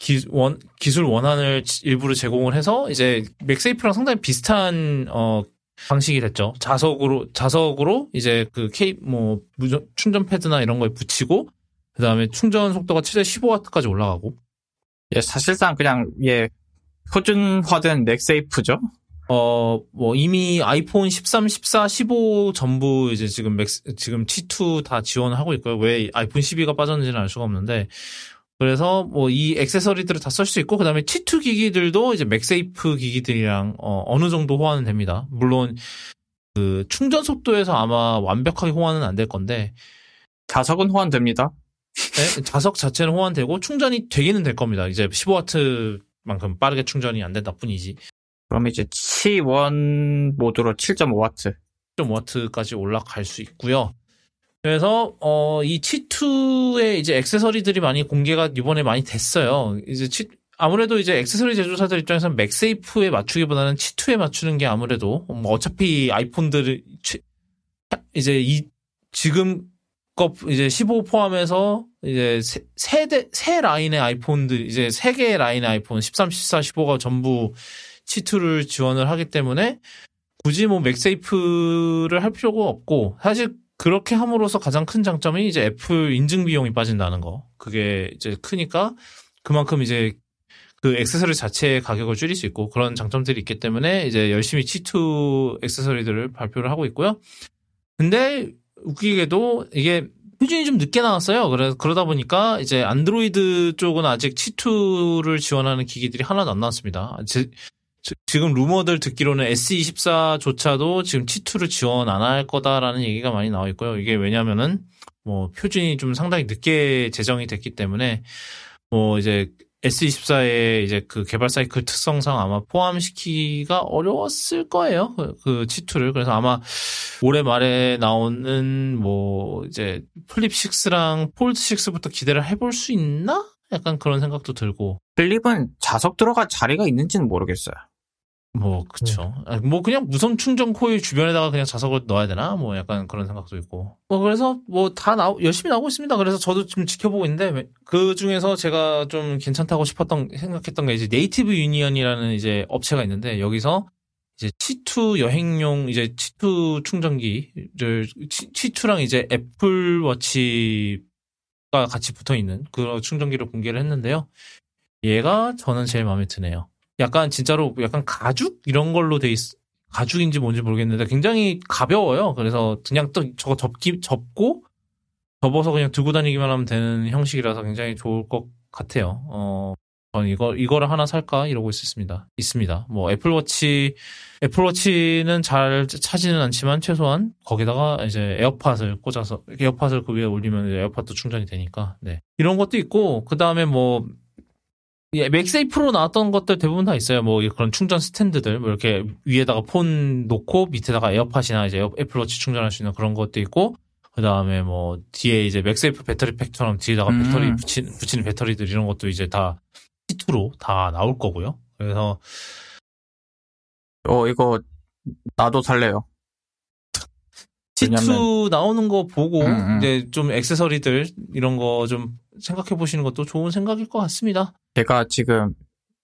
기, 원, 기술 원안을 지- 일부러 제공을 해서 이제 맥세이프랑 상당히 비슷한 어 방식이 됐죠. 자석으로 자석으로 이제 그 Qi 뭐 무선 충전 패드나 이런 거에 붙이고 그다음에 충전 속도가 최대 15와트까지 올라가고 예, 사실상 그냥 예 표준화된 맥세이프죠. 어, 뭐, 이미 아이폰 13, 14, 15 전부 이제 지금 맥스, 지금 Qi2 다 지원을 하고 있고요. 왜 아이폰 12가 빠졌는지는 알 수가 없는데. 그래서 뭐 이 액세서리들을 다 쓸 수 있고, 그 다음에 Qi2 기기들도 이제 맥세이프 기기들이랑 어, 어느 정도 호환은 됩니다. 물론 그 충전 속도에서 아마 완벽하게 호환은 안 될 건데, 자석은 호환됩니다. 네, 자석 자체는 호환되고 충전이 되기는 될 겁니다. 이제 15와트만큼 빠르게 충전이 안 된다 뿐이지. 그럼 이제 T1 모드로 7.5와트. 1.5와트까지 올라갈 수 있고요. 그래서 어, 이 T2의 이제 액세서리들이 많이 공개가 이번에 많이 됐어요. 이제 치- 아무래도 이제 액세서리 제조사들 입장에서는 맥세이프에 맞추기보다는 T2에 맞추는 게 아무래도 뭐 어차피 아이폰들을 취- 이제 이 지금 거 이제 15 포함해서 이제 세- 세대 세 라인의 아이폰들 이제 세 개의 라인의 아이폰 13, 14, 15가 전부 Qi2를 지원을 하기 때문에 굳이 뭐 맥세이프를 할 필요가 없고 사실 그렇게 함으로써 가장 큰 장점이 이제 애플 인증 비용이 빠진다는 거. 그게 이제 크니까 그만큼 이제 그 액세서리 자체의 가격을 줄일 수 있고 그런 장점들이 있기 때문에 이제 열심히 Qi2 액세서리들을 발표를 하고 있고요. 근데 웃기게도 이게 표준이 좀 늦게 나왔어요. 그래 그러다 보니까 이제 안드로이드 쪽은 아직 T2를 지원하는 기기들이 하나도 안 나왔습니다. 지금 루머들 듣기로는 S24조차도 지금 T2를 지원 안 할 거다라는 얘기가 많이 나와 있고요. 이게 왜냐면은 뭐 표준이 좀 상당히 늦게 제정이 됐기 때문에 뭐 이제 S24의 이제 그 개발 사이클 특성상 아마 포함시키기가 어려웠을 거예요. 그, 그 T2를. 그래서 아마 올해 말에 나오는 뭐 이제 플립 6랑 폴드 6부터 기대를 해볼 수 있나? 약간 그런 생각도 들고. 플립은 자석 들어갈 자리가 있는지는 모르겠어요. 뭐 그쵸. 아, 뭐 그냥 무선 충전 코일 주변에다가 그냥 자석을 넣어야 되나? 뭐 약간 그런 생각도 있고. 뭐 그래서 뭐 다 나오 열심히 나오고 있습니다. 그래서 저도 지금 지켜보고 있는데 그 중에서 제가 좀 괜찮다고 싶었던 생각했던 게 이제 Native Union이라는 이제 업체가 있는데 여기서 이제 T2 여행용 이제 T2 충전기를 T2랑 이제 애플 워치가 같이 붙어 있는 그런 충전기를 공개를 했는데요. 얘가 저는 제일 마음에 드네요. 약간 진짜로 약간 가죽 이런 걸로 돼 있, 가죽인지 뭔지 모르겠는데 굉장히 가벼워요. 그래서 그냥 또 저거 접기, 접고 접어서 그냥 들고 다니기만 하면 되는 형식이라서 굉장히 좋을 것 같아요. 어, 저는 이거, 이거를 하나 살까? 이러고 있습니다. 있습니다. 뭐 애플워치, 애플워치는 잘 차지는 않지만 최소한 거기다가 이제 에어팟을 꽂아서, 에어팟을 그 위에 올리면 에어팟도 충전이 되니까, 네. 이런 것도 있고, 그 다음에 뭐, 예, 맥세이프로 나왔던 것들 대부분 다 있어요. 뭐 그런 충전 스탠드들, 뭐 이렇게 위에다가 폰 놓고 밑에다가 에어팟이나 이제 애플워치 충전할 수 있는 그런 것도 있고, 그 다음에 뭐 뒤에 이제 맥세이프 배터리 팩처럼 뒤에다가 음. 배터리 붙이는, 붙이는 배터리들 이런 것도 이제 다 T2로 다 나올 거고요. 그래서 어, 이거, 나도 살래요. T2 나오는 거 보고 음, 음. 이제 좀 액세서리들 이런 거 좀 생각해 보시는 것도 좋은 생각일 것 같습니다. 제가 지금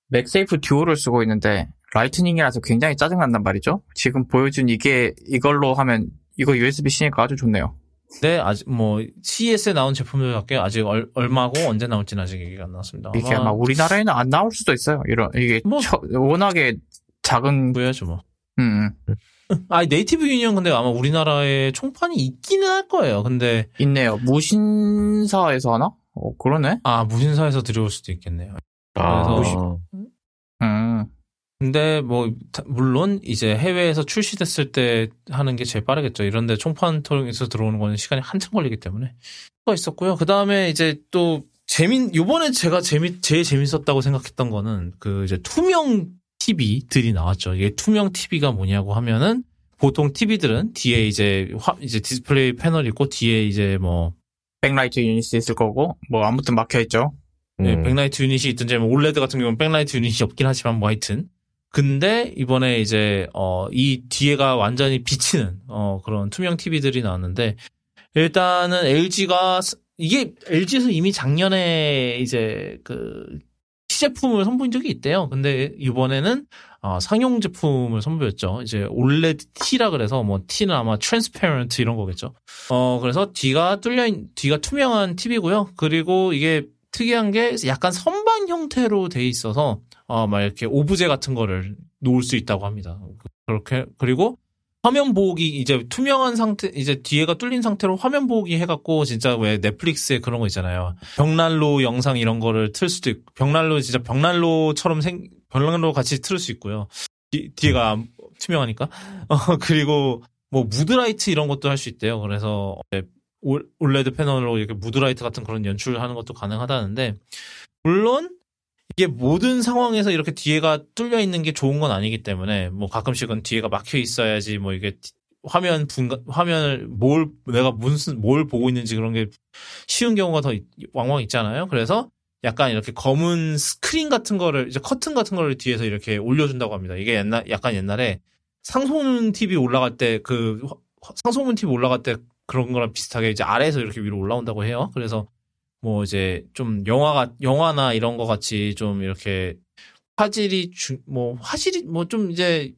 맥세이프 듀오를 쓰고 있는데 라이트닝이라서 굉장히 짜증난단 말이죠. 지금 보여준 이게 이걸로 하면 이거 USB-C니까 아주 좋네요. 네, 아직 뭐 CES에 나온 제품들밖에 아직 얼, 얼마고 언제 나올지는 아직 얘기가 안 나왔습니다. 이게 아마 우리나라에는 안 나올 수도 있어요. 이런 이게 뭐- 처- 워낙에 작은 보여야죠 뭐. 음, 음, 아, 네이티브 유니언 근데 아마 우리나라에 총판이 있기는 할 거예요. 근데 있네요. 무신사에서 하나? 어 그러네. 아 무신사에서 들여올 수도 있겠네요. 아, 그래서- 음, 근데 뭐 다- 물론 이제 해외에서 출시됐을 때 하는 게 제일 빠르겠죠. 이런데 총판 통해서 들어오는 거는 시간이 한참 걸리기 때문에 그거 있었고요. 그 다음에 이제 또 재민 요번에 제가 재미 제일 재밌었다고 생각했던 거는 그 이제 투명 TV들이 나왔죠. 이게 투명 TV가 뭐냐고 하면은 보통 TV들은 뒤에 이제 화 이제 디스플레이 패널 있고 뒤에 이제 뭐 backlight unit이 있을 거고 뭐 아무튼 막혀 있죠. 네, 음. backlight unit이 있든지 아니면 올레드 같은 경우는 backlight unit이 없긴 하지만 뭐 하여튼 근데 이번에 이제 어 이 뒤에가 완전히 비치는 어 그런 투명 TV들이 나왔는데 일단은 LG가 이게 LG에서 이미 작년에 이제 그 시제품을 선보인 적이 있대요. 근데 이번에는 어, 상용 제품을 선보였죠. 이제 올레드 T라 그래서 뭐 T는 아마 transparent 이런 거겠죠. 어 그래서 뒤가 뚫려 있, 뒤가 투명한 TV고요. 그리고 이게 특이한 게 약간 선반 형태로 돼 있어서 어, 막 이렇게 오브제 같은 거를 놓을 수 있다고 합니다. 그렇게 그리고 화면 보호기 이제 투명한 상태 이제 뒤에가 뚫린 상태로 화면 보호기 해갖고 진짜 왜 넷플릭스에 그런 거 있잖아요. 벽난로 영상 이런 거를 틀 수도 있고 벽난로 진짜 벽난로처럼 생 벽난로 같이 틀 수 있고요. 뒤, 뒤에가 투명하니까 어, 그리고 뭐 mood light 이런 것도 할 수 있대요. 그래서 올- 올레드 패널로 이렇게 mood light 같은 그런 연출을 하는 것도 가능하다는데 물론 이게 모든 상황에서 이렇게 뒤에가 뚫려 있는 게 좋은 건 아니기 때문에 뭐 가끔씩은 뒤에가 막혀 있어야지 뭐 이게 티- 화면 분간 화면을 뭘 내가 무슨 뭘 보고 있는지 그런 게 쉬운 경우가 더 있- 왕왕 있잖아요. 그래서 약간 이렇게 검은 스크린 같은 거를 이제 커튼 같은 거를 뒤에서 이렇게 올려준다고 합니다. 이게 옛날 약간 옛날에 상소문 TV 올라갈 때 그 상소문 TV 올라갈 때 그런 거랑 비슷하게 이제 아래에서 이렇게 위로 올라온다고 해요. 그래서 뭐 이제 좀 영화가 영화나 이런 거 같이 좀 이렇게 화질이 주, 뭐 화질이 뭐 좀 이제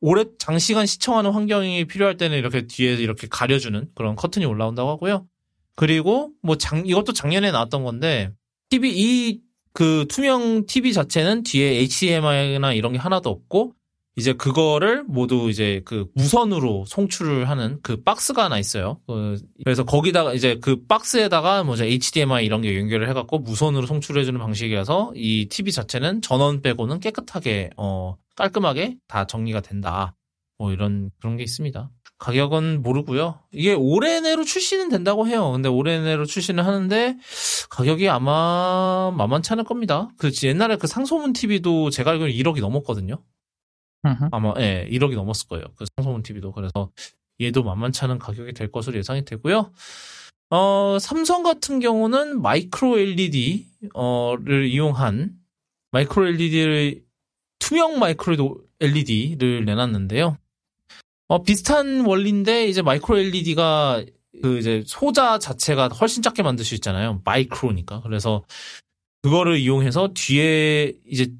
오래 장시간 시청하는 환경이 필요할 때는 이렇게 뒤에서 이렇게 가려주는 그런 커튼이 올라온다고 하고요. 그리고 뭐 장, 이것도 작년에 나왔던 건데 TV 이 그 투명 TV 자체는 뒤에 HDMI나 이런 게 하나도 없고 이제 그거를 모두 이제 그 무선으로 송출을 하는 그 박스가 하나 있어요. 그 그래서 거기다가 이제 그 박스에다가 뭐 HDMI 이런 게 연결을 해갖고 무선으로 송출해주는 방식이라서 이 TV 자체는 전원 빼고는 깨끗하게 어 깔끔하게 다 정리가 된다. 뭐 이런 그런 게 있습니다. 가격은 모르고요. 이게 올해 내로 출시는 된다고 해요. 근데 올해 내로 출시는 하는데 가격이 아마 만만치 않을 겁니다. 그 옛날에 그 상소문 TV도 제가 알기로 1억이 넘었거든요. 아마 예, 1억이 넘었을 거예요. 그 상소문 TV도 그래서 얘도 만만치 않은 가격이 될 것으로 예상이 되고요. 어, 삼성 같은 경우는 마이크로 LED 어를 이용한 마이크로 LED를 투명 마이크로 LED를 내놨는데요. 어, 비슷한 원리인데 이제 마이크로 LED가 그 이제 소자 자체가 훨씬 작게 만들 수 있잖아요. 마이크로니까. 그래서 그거를 이용해서 뒤에 이제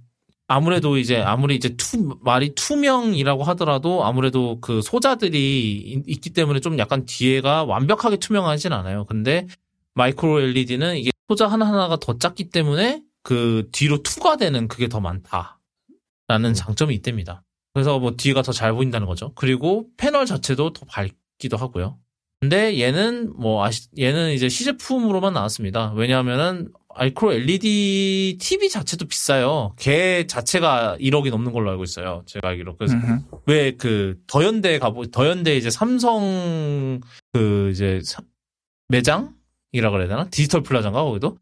아무래도 이제 아무리 이제 투 말이 투명이라고 하더라도 아무래도 그 소자들이 있- 있기 때문에 좀 약간 뒤에가 완벽하게 투명하진 않아요. 근데 마이크로 LED는 이게 소자 하나하나가 더 작기 때문에 그 뒤로 투과되는 그게 더 많다라는 장점이 있답니다. 그래서 뭐 뒤가 더 잘 보인다는 거죠. 그리고 패널 자체도 더 밝기도 하고요. 근데 얘는 뭐 아시 얘는 이제 시제품으로만 나왔습니다. 왜냐하면은 마이크로 LED TV 자체도 비싸요. 걔 자체가 1억이 넘는 걸로 알고 있어요. 제가 알기로. 그래서. 왜 그 더현대 가보 더현대 이제 삼성 그 이제 사- 매장이라 그래야 되나 디지털 플라자인가 거기도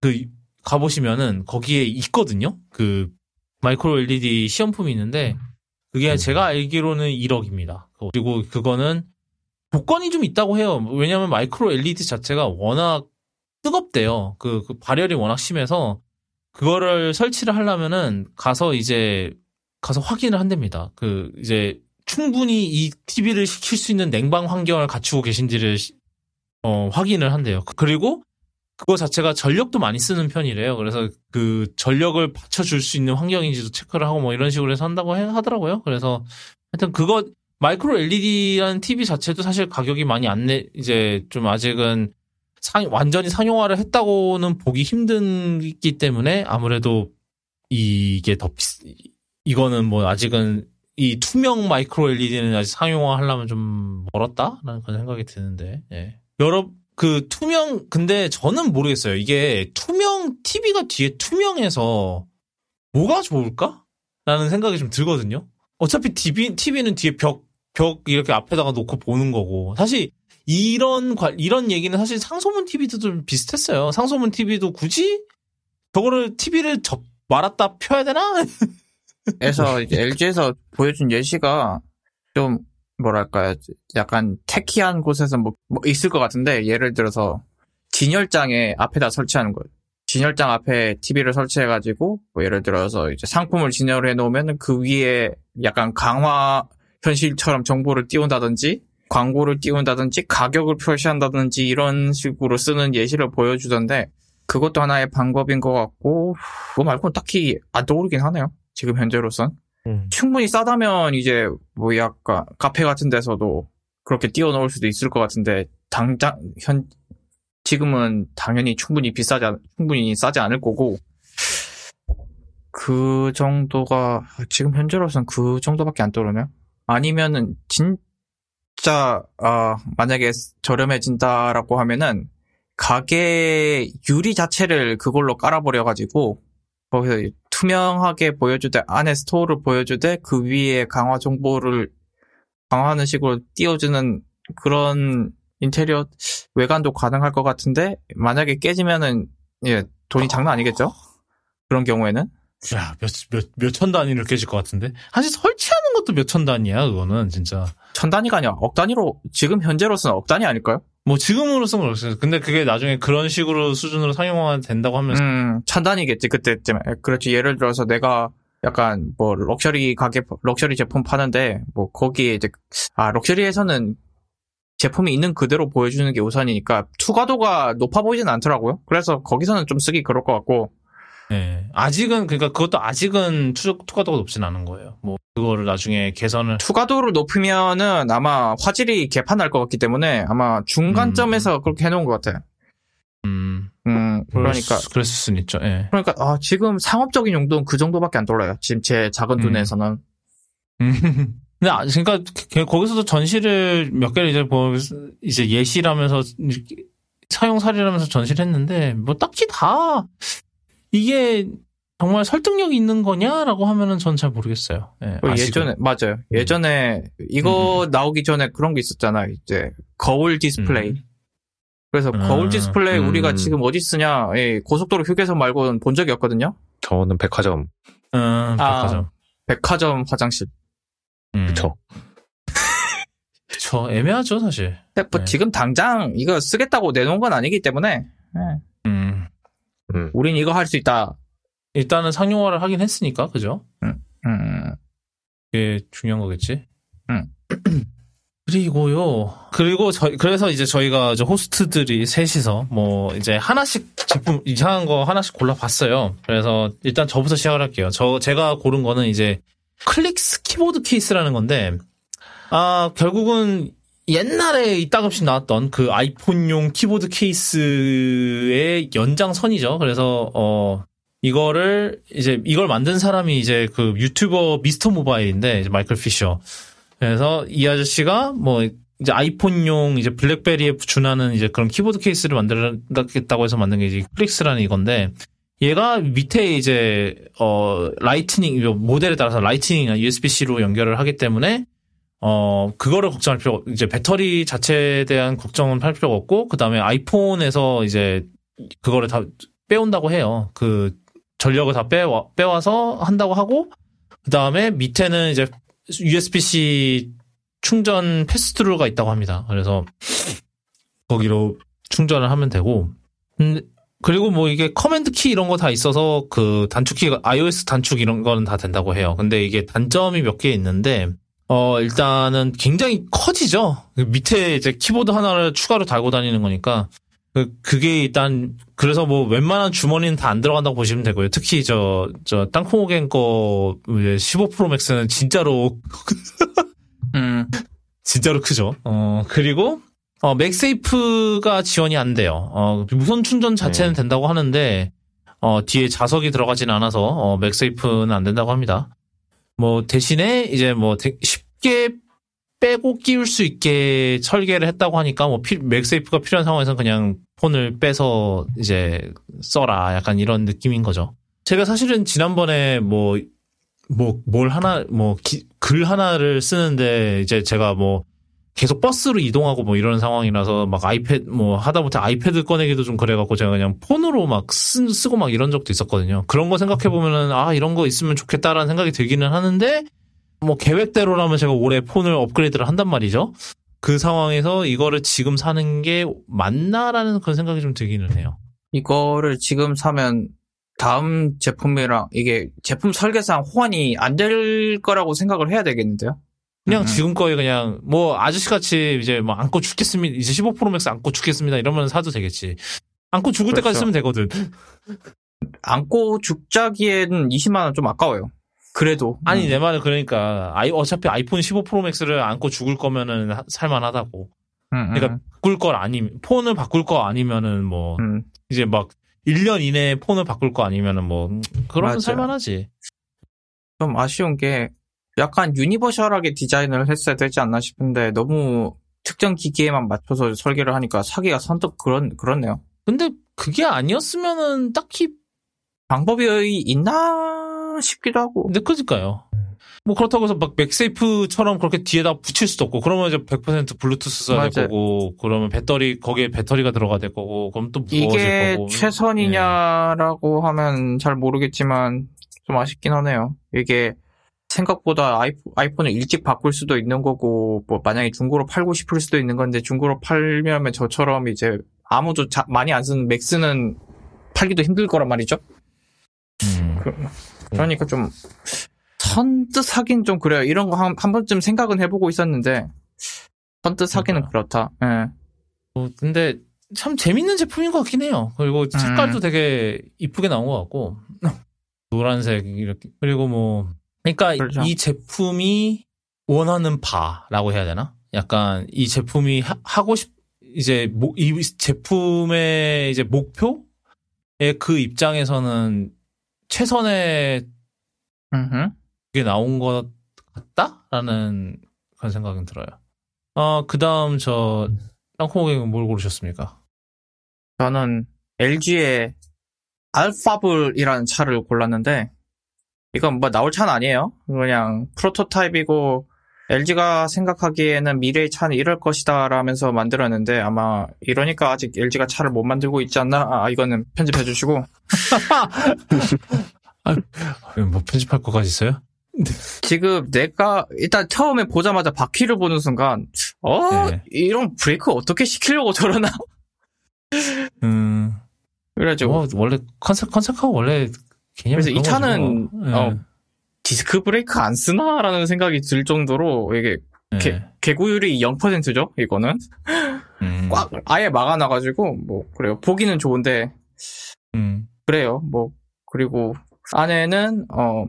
그 가보시면은 거기에 있거든요. 그 마이크로 LED 시험품이 있는데 그게 제가 알기로는 1억입니다. 그리고 그거는 조건이 좀 있다고 해요. 왜냐하면 마이크로 LED 자체가 워낙 뜨겁대요. 그, 그 발열이 워낙 심해서 그거를 설치를 하려면은 가서 이제 가서 확인을 한답니다. 그 이제 충분히 이 TV를 시킬 수 있는 냉방 환경을 갖추고 계신지를 시- 어, 확인을 한대요. 그리고 그거 자체가 전력도 많이 쓰는 편이래요. 그래서 그 전력을 받쳐줄 수 있는 환경인지도 체크를 하고 뭐 이런 식으로 해서 한다고 해- 하더라고요. 그래서 하여튼 그거 마이크로 LED라는 TV 자체도 사실 가격이 많이 안 내, 이제 좀 아직은 상, 완전히 상용화를 했다고는 보기 힘들기 때문에 아무래도 이게 더 비싸, 이거는 뭐 아직은 이 투명 마이크로 LED는 아직 상용화 하려면 좀 멀었다라는 그런 생각이 드는데, 예. 여러, 그 투명, 근데 저는 모르겠어요. 이게 투명, TV가 뒤에 투명해서 뭐가 좋을까? 라는 생각이 좀 들거든요. 어차피 TV, TV는 뒤에 벽, 벽 이렇게 앞에다가 놓고 보는 거고. 사실 이런, 관- 이런 얘기는 사실 상소문 TV도 좀 비슷했어요. 상소문 TV도 굳이 저거를 TV를 적, 말았다 펴야 되나? 그래서 이제 LG에서 보여준 예시가 좀 뭐랄까요 약간 테키한 곳에서 뭐, 뭐 있을 것 같은데 예를 들어서 진열장에 앞에다 설치하는 거예요. 진열장 앞에 TV를 설치해가지고 뭐 예를 들어서 이제 상품을 진열해 놓으면 그 위에 약간 강화 현실처럼 정보를 띄운다든지 광고를 띄운다든지 가격을 표시한다든지 이런 식으로 쓰는 예시를 보여주던데 그것도 하나의 방법인 것 같고 그거 말고는 딱히 안 떠오르긴 하네요. 지금 현재로선. 음. 충분히 싸다면 이제 뭐 약간 카페 같은 데서도 그렇게 띄워놓을 수도 있을 것 같은데 당장 현 지금은 당연히 충분히 비싸지 않, 충분히 싸지 않을 거고 그 정도가 지금 현재로선 그 정도밖에 안 떠오르네요. 아니면은 진 짜아 만약에 저렴해진다라고 하면은 가게 유리 자체를 그걸로 깔아버려 가지고 거기서 투명하게 보여주되 안에 스토어를 보여주되 그 위에 강화 정보를 강화하는 식으로 띄워주는 그런 인테리어 외관도 가능할 것 같은데 만약에 깨지면은 예 돈이 장난 아니겠죠? 그런 경우에는 야, 몇, 몇, 몇 천 단위를 깨질 것 같은데? 사실 설치하 는 것도 몇 천 단위야, 그거는, 진짜. 천 단위가 아니라 억 단위로 지금 현재로서는 억 단위 아닐까요? 뭐, 지금으로서는 그렇어요. 근데 그게 나중에 그런 식으로 수준으로 상용화 된다고 하면, 음, 천 단위겠지 그때쯤에. 그렇지 예를 들어서 내가 약간 뭐 럭셔리 가게 럭셔리 제품 파는데 뭐 거기에 이제 아 luxury에서는 제품이 있는 그대로 보여주는 게 우선이니까 투과도가 높아 보이진 않더라고요. 그래서 거기서는 좀 쓰기 그럴 것 같고 네. 아직은, 그러니까 그것도 아직은 투, 투과도가 높진 않은 거예요. 뭐, 그거를 나중에 개선을, 투과도를 높이면은 아마 화질이 개판날 것 같기 때문에 아마 중간점에서 그렇게 해놓은 것 같아요. 음, 음, 그러니까 그랬을, 그랬을 수는 있죠, 예. 그러니까 아, 지금 상업적인 용도는 그 정도밖에 안 떠올라요. 지금 제 작은 음. 눈에서는 음. 근데, 아, 그러니까, 그- 거기서도 전시를 몇 개를 이제 뭐, 이제 예시라면서, 사용 사례라면서 전시를 했는데, 뭐, 딱히 다, 이게, 정말 설득력 있는 거냐라고 하면은 전 잘 모르겠어요. 예, 그 아직은. 예전에 맞아요. 예전에 이거 나오기 전에 그런 게 있었잖아. 이제 거울 디스플레이. 음. 그래서 아, 거울 디스플레이 음. 우리가 지금 어디 쓰냐? 예, 고속도로 휴게소 말고는 본 적이 없거든요. 저는 백화점. 음, 백화점. 백화점 화장실. 음. 그쵸. 그쵸. 애매하죠, 사실. 근데 뭐 네. 지금 당장 이거 쓰겠다고 내놓은 건 아니기 때문에 예, 음. 음. 우린 이거 할 수 있다. 일단은 상용화를 하긴 했으니까, 그죠? 음, 그게 중요한 거겠지. 음. 그리고요. 그리고 저 그래서 이제 저희가 이제 호스트들이 셋이서 뭐 이제 하나씩 제품 이상한 거 하나씩 골라봤어요. 그래서 일단 저부터 시작을 할게요. 저 제가 고른 거는 이제 Clicks 키보드 케이스라는 건데 아 결국은 옛날에 이따금씩 나왔던 그 아이폰용 키보드 케이스의 연장선이죠. 그래서 어 이거를 이제 이걸 만든 사람이 이제 그 유튜버 MrMobile인데 Michael Fisher. 그래서 이 아저씨가 뭐 이제 아이폰용 이제 블랙베리에 준하는 이제 그런 키보드 케이스를 만들겠다고 해서 만든 게 이제 Clicks라는 이건데 얘가 밑에 이제 어 Lightning 모델에 따라서 Lightning이나 USB-C로 연결을 하기 때문에 어 그거를 걱정할 필요 이제 배터리 자체에 대한 걱정은 할 필요가 없고 그 다음에 아이폰에서 이제 그거를 다 빼온다고 해요. 그 전력을 다 빼와 빼와서 한다고 하고 그 다음에 밑에는 이제 USB-C 충전 passthrough가 있다고 합니다. 그래서 거기로 충전을 하면 되고 음, 그리고 뭐 이게 command 키 이런 거 다 있어서 그 단축키 iOS 단축 이런 거는 다 된다고 해요. 근데 이게 단점이 몇 개 있는데 어 일단은 굉장히 커지죠. 그 밑에 이제 키보드 하나를 추가로 달고 다니는 거니까 그 그게 일단 그래서 뭐 웬만한 주머니는 다 안 들어간다고 보시면 되고요. 특히 저 저 땅콩오겐 거15 Pro Max는 진짜로 음, 진짜로 크죠. 어, 그리고, 어, 맥세이프가 지원이 안 돼요. 어, 무선 충전 자체는 네. 된다고 하는데, 어, 뒤에 자석이 들어가진 않아서, 어, 맥세이프는 안 된다고 합니다. 뭐, 대신에, 이제 뭐, 되- 쉽게 빼고 끼울 수 있게 설계를 했다고 하니까, 뭐, 피- 맥세이프가 필요한 상황에서는 그냥 폰을 빼서 이제 써라. 약간 이런 느낌인 거죠. 제가 사실은 지난번에 뭐, 뭐, 뭘 하나, 뭐, 기- 글 하나를 쓰는데, 이제 제가 뭐, 계속 버스로 이동하고 뭐 이런 상황이라서 막 아이패드, 뭐, 하다못해 아이패드 꺼내기도 좀 그래갖고 제가 그냥 폰으로 막 쓰, 쓰고 막 이런 적도 있었거든요. 그런 거 생각해 보면은, 아, 이런 거 있으면 좋겠다라는 생각이 들기는 하는데, 뭐, 계획대로라면 제가 올해 폰을 업그레이드를 한단 말이죠. 그 상황에서 이거를 지금 사는 게 맞나라는 그런 생각이 좀 들기는 해요. 이거를 지금 사면 다음 제품이랑 이게 제품 설계상 호환이 안 될 거라고 생각을 해야 되겠는데요? 그냥 음. 지금 거에 그냥 뭐 아저씨 같이 이제 뭐 안고 죽겠습니다. 이제 15 Pro Max 안고 죽겠습니다. 이러면 사도 되겠지. 안고 죽을 때까지 그렇죠. 쓰면 되거든. 안고 죽자기에는 20만 원 좀 아까워요. 그래도 아니 음. 내 말은 그러니까 아이 어차피 아이폰 15 Pro Max를 안고 죽을 거면은 하- 살만하다고. 음, 음, 그러니까 바꿀 걸 아니 폰을 바꿀 거 아니면은 뭐 음. 이제 막 1년 이내에 폰을 바꿀 거 아니면은 뭐 음, 그러면. 살만하지. 좀 아쉬운 게 약간 유니버셜하게 디자인을 했어야 되지 않나 싶은데 너무 특정 기기에만 맞춰서 설계를 하니까 사기가 선뜻 그런 그렇네요. 근데 그게 아니었으면은 딱히 방법이 있나 싶기도 하고. 근데 그니까요. 뭐 그렇다고 해서 막 맥세이프처럼 그렇게 뒤에다 붙일 수도 없고 그러면 이제 100% 블루투스 써야 될 맞아요. 거고 그러면 배터리 거기에 배터리가 들어가 될 거고 그럼 또 무거워질 이게 거고 예. 최선이냐라고 하면 잘 모르겠지만 좀 아쉽긴 하네요. 이게 생각보다 아이폰, 아이폰을 일찍 바꿀 수도 있는 거고 뭐 만약에 중고로 팔고 싶을 수도 있는 건데 중고로 팔려면 저처럼 이제 아무도 자- 많이 안 쓰는 맥스는 팔기도 힘들 거란 말이죠. 음. 그, 그러니까 좀 선뜻 하긴 좀 그래요. 이런 거 한 한 번쯤 생각은 해보고 있었는데 선뜻 하기는 그렇다. 예. 뭐 근데 참 재밌는 제품인 것 같긴 해요. 그리고 색깔도 음. 되게 이쁘게 나온 것 같고 노란색 이렇게 그리고 뭐 그러니까 그렇죠. 이 제품이 원하는 바라고 해야 되나? 약간 이 제품이 하, 하고 싶 이제 모- 이 제품의 이제 목표의 그 입장에서는 최선의 음흠. 그게 나온 것 같다라는 그런 생각은 들어요. 어 그 다음 저 땅콩고객은 뭘 고르셨습니까? 저는 LG의 알파블이라는 차를 골랐는데 이건 뭐 나올 차는 아니에요. 그냥 프로토타입이고 LG가 생각하기에는 미래의 차는 이럴 것이다 라면서 만들었는데 아마 이러니까 아직 LG가 차를 못 만들고 있지 않나? 아 이거는 편집해 주시고 뭐 편집할 것까지 있어요? 지금 내가 일단 처음에 보자마자 바퀴를 보는 순간 어 네. 이런 브레이크 어떻게 시키려고 저러나 음, 그래가지고 뭐, 원래 컨셉, 컨셉하고 원래 개념이 그래서 이 차는 뭐. 어, 디스크 브레이크 안 쓰나라는 생각이 들 정도로 이게 예. 개, 예. 개구율이 0%죠 이거는 음, 꽉 아예 막아놔가지고 뭐 그래요 보기는 좋은데 음, 그래요 뭐 그리고 안에는 어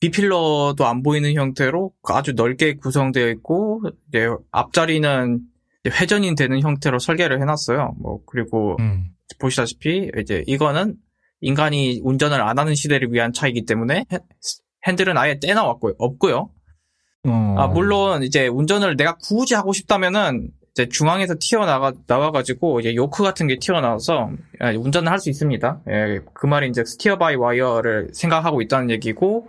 비필러도 안 보이는 형태로 아주 넓게 구성되어 있고 이제 앞자리는 이제 회전이 되는 형태로 설계를 해놨어요 뭐 그리고 음. 보시다시피 이제 이거는 인간이 운전을 안 하는 시대를 위한 차이기 때문에 핸- 핸들은 아예 떼나왔고요 없고요 어. 아, 물론 이제 운전을 내가 굳이 하고 싶다면은 이제 중앙에서 튀어나가 나와가지고 이제 요크 같은 게 튀어나와서 아, 운전을 할 수 있습니다. 예, 그 말이 이제 steer by wire를 생각하고 있다는 얘기고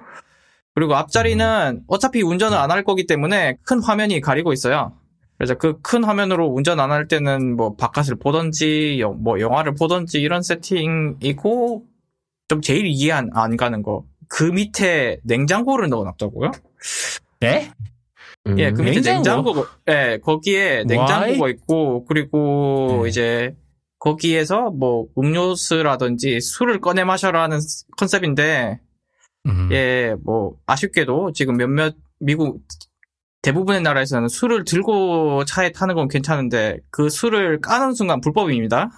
그리고 앞자리는 어차피 운전을 안 할 거기 때문에 큰 화면이 가리고 있어요. 그래서 그 큰 화면으로 운전 안 할 때는 뭐 바깥을 보던지 영- 뭐 영화를 보던지 이런 세팅이고 좀 제일 이해 안, 안 가는 거. 그 밑에 냉장고를 넣어놨다고요? 네? 음, 예, 그 밑에 냉장고? 냉장고, 예, 거기에 냉장고가 있고, 그리고 네. 이제 거기에서 뭐 음료수라든지 술을 꺼내 마셔라는 컨셉인데, 음. 예, 뭐 아쉽게도 지금 몇몇 미국 대부분의 나라에서는 술을 들고 차에 타는 건 괜찮은데 그 술을 까는 순간 불법입니다.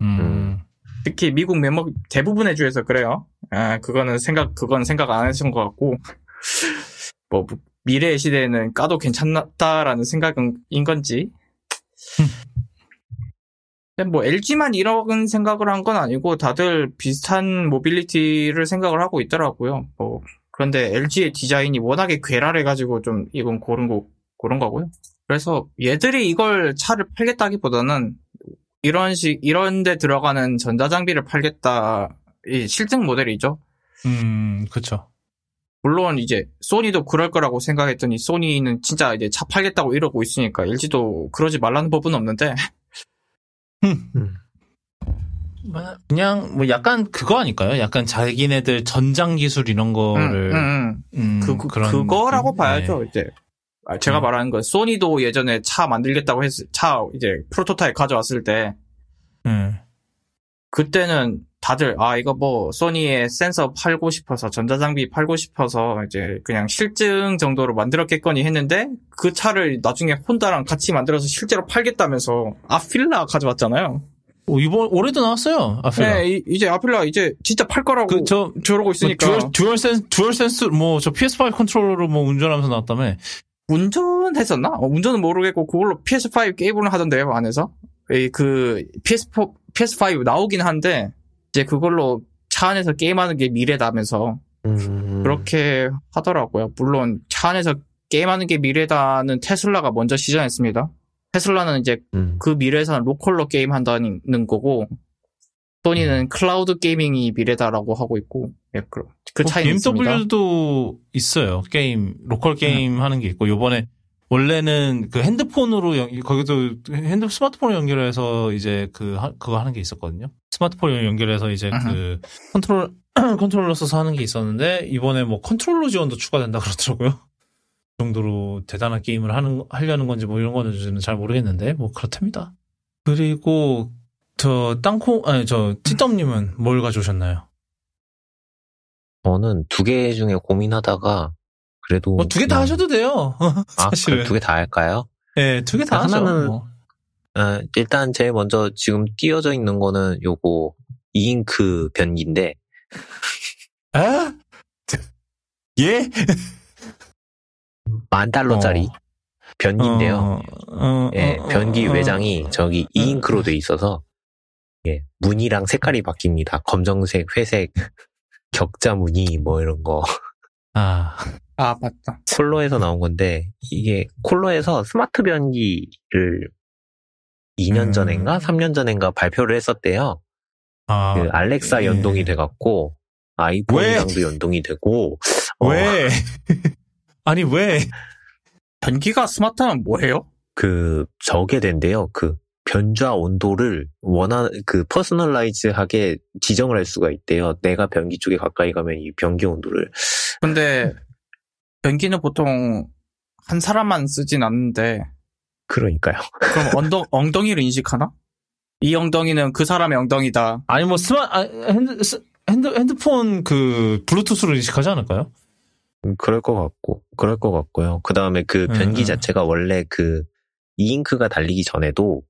음. 특히 미국 몇몇 대부분의 주에서 그래요. 아, 그거는 생각 그건 생각 안 하신 것 같고 뭐 미래의 시대에는 까도 괜찮다라는 생각인 건지. 근데 뭐 LG만 이런 생각을 한 건 아니고 다들 비슷한 모빌리티를 생각을 하고 있더라고요. 뭐 그런데 LG의 디자인이 워낙에 괴랄해가지고 좀 이건 고른 거 고른 거고요. 그래서 얘들이 이걸 차를 팔겠다기보다는 이런 식 이런 데 들어가는 전자장비를 팔겠다 이 실증 모델이죠. 음, 그쵸. 물론 이제 소니도 그럴 거라고 생각했더니 소니는 진짜 이제 차 팔겠다고 이러고 있으니까 LG도 그러지 말라는 법은 없는데 음. 그냥, 뭐, 약간 그거 아닐까요? 약간 자기네들 전장 기술 이런 거를, 음, 음, 음. 음, 그, 그, 그거라고? 봐야죠 네. 이제 아, 제가 음. 말하는 건 소니도 예전에 차 만들겠다고 했을 차 이제 프로토타입 가져왔을 때 네. 그때는 다들 아 이거 뭐 소니의 센서 팔고 싶어서 전자장비 팔고 싶어서 이제 그냥 실증 정도로 만들었겠거니 했는데 그 차를 나중에 혼다랑 같이 만들어서 실제로 팔겠다면서 Afeela 가져왔잖아요. 오, 이번, 올해도 나왔어요. Afeela. 네, 이, 제 Afeela 이제 진짜 팔 거라고 그, 저, 저러고 있으니까 듀얼, 듀얼 센스, 듀얼 센스, 뭐, 저 PS5 컨트롤러로 뭐 운전하면서 나왔다며. 운전했었나? 어, 운전은 모르겠고 그걸로 PS5 게임을 하던데요 안에서 이그 PS4, PS5 나오긴 한데 이제 그걸로 차 안에서 게임하는 게 미래다면서 음, 그렇게 하더라고요. 물론 차 안에서 게임하는 게 미래다는 테슬라가 먼저 시전했습니다. 테슬라는 이제 음. 그 미래에서는 로컬로 게임한다는 거고 소니는 cloud gaming이 미래다라고 하고 있고 예, 그, 그뭐 차이는 있습니다. BMW도 있어요. 게임, 로컬 게임 하는 게 있고, 요번에, 원래는 그 핸드폰으로, 연- 거기도 핸드, 스마트폰을 연결해서 이제 그, 하- 그거 하는 게 있었거든요. 스마트폰을 연결해서 이제 그, 컨트롤, 컨트롤러 써서 하는 게 있었는데, 이번에 뭐 컨트롤러 지원도 추가된다 그러더라고요. 그 정도로 대단한 게임을 하는, 하려는 건지 뭐 이런 거는 저는 잘 모르겠는데, 뭐 그렇답니다. 그리고, 저, 땅콩, 아니, 저, 티덤님은 뭘 가져오셨나요? 저는 두 개 중에 고민하다가 그래도 뭐 두 개다 그냥- 하셔도 돼요. 아. 두 개 다 할까요? 네, 두 개다 하죠. 하나는- 뭐. 아, 일단 제일 먼저 지금 띄어져 있는 거는 요거 이잉크 변기인데 아? 예? 만 달러짜리 어. 변기인데요. 어, 어, 예, 어, 변기 어, 외장이 저기 이잉크로 돼 있어서 예, 무늬랑 색깔이 바뀝니다. 검정색, 회색, 격자 무늬 뭐 이런 거 아, 아 맞다. 콜로에서 나온 건데 이게 콜로에서 스마트 변기를 2년 음. 전인가 3년 전인가 발표를 했었대요. 아, 그 알렉사 예. 연동이 돼갖고 아이폰이랑도 연동이 되고 어, 왜? 아니 왜? 변기가 스마트하면 뭐예요? 그 저게 된대요. 그 변좌 온도를 원하 그 퍼스널라이즈하게 지정을 할 수가 있대요. 내가 변기 쪽에 가까이 가면 이 변기 온도를 근데 변기는 보통 한 사람만 쓰진 않는데 그러니까요. 그럼 엉덩, 엉덩이를 인식하나? 이 엉덩이는 그 사람의 엉덩이다. 아니 뭐 스마 아, 핸드 스- 핸드 핸드폰 그 블루투스로 인식하지 않을까요? 음, 그럴 것 같고 그럴 것 같고요. 그 다음에 그 음, 변기 음. 자체가 원래 그 E Ink가 달리기 전에도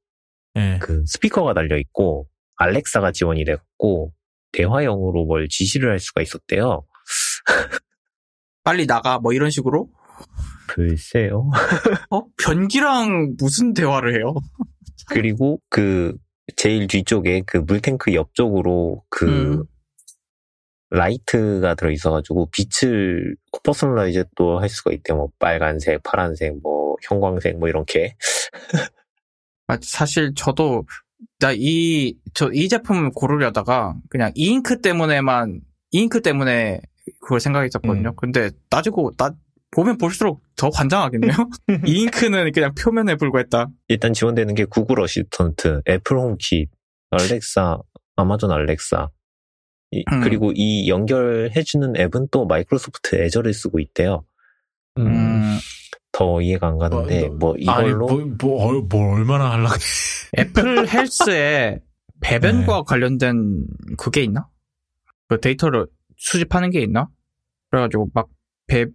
예. 그 스피커가 달려 있고 Alexa가 지원이 돼갖고 대화형으로 뭘 지시를 할 수가 있었대요. 빨리 나가 뭐 이런 식으로? 글쎄요. 어? 변기랑 무슨 대화를 해요? 그리고 그 제일 뒤쪽에 그 물탱크 옆쪽으로 그 음. 라이트가 들어있어가지고 빛을 personalize도 할 수가 있대요. 뭐 빨간색, 파란색, 뭐 형광색 뭐 이렇게. 아, 사실 저도 나 이 저이 제품을 고르려다가 그냥 E Ink 때문에만 E Ink 때문에 그걸 생각했었거든요. 음. 근데 따지고 나 보면 볼수록 더 굉장하겠네요. E Ink는 그냥 표면에 불과했다. 일단 지원되는 게 Google Assistant, Apple HomeKit, Alexa, Amazon Alexa. 이- 음. 그리고 이 연결해주는 앱은 또 Microsoft Azure를 쓰고 있대요. 음, 더 이해가 안 가는데, 어, 너- 뭐 아니 이걸로 뭐, 뭐, 얼- 뭘 얼마나 하려고? Apple Health에 배변과 관련된 그게 있나? 그 데이터를 수집하는 게 있나? 그래가지고 막 배,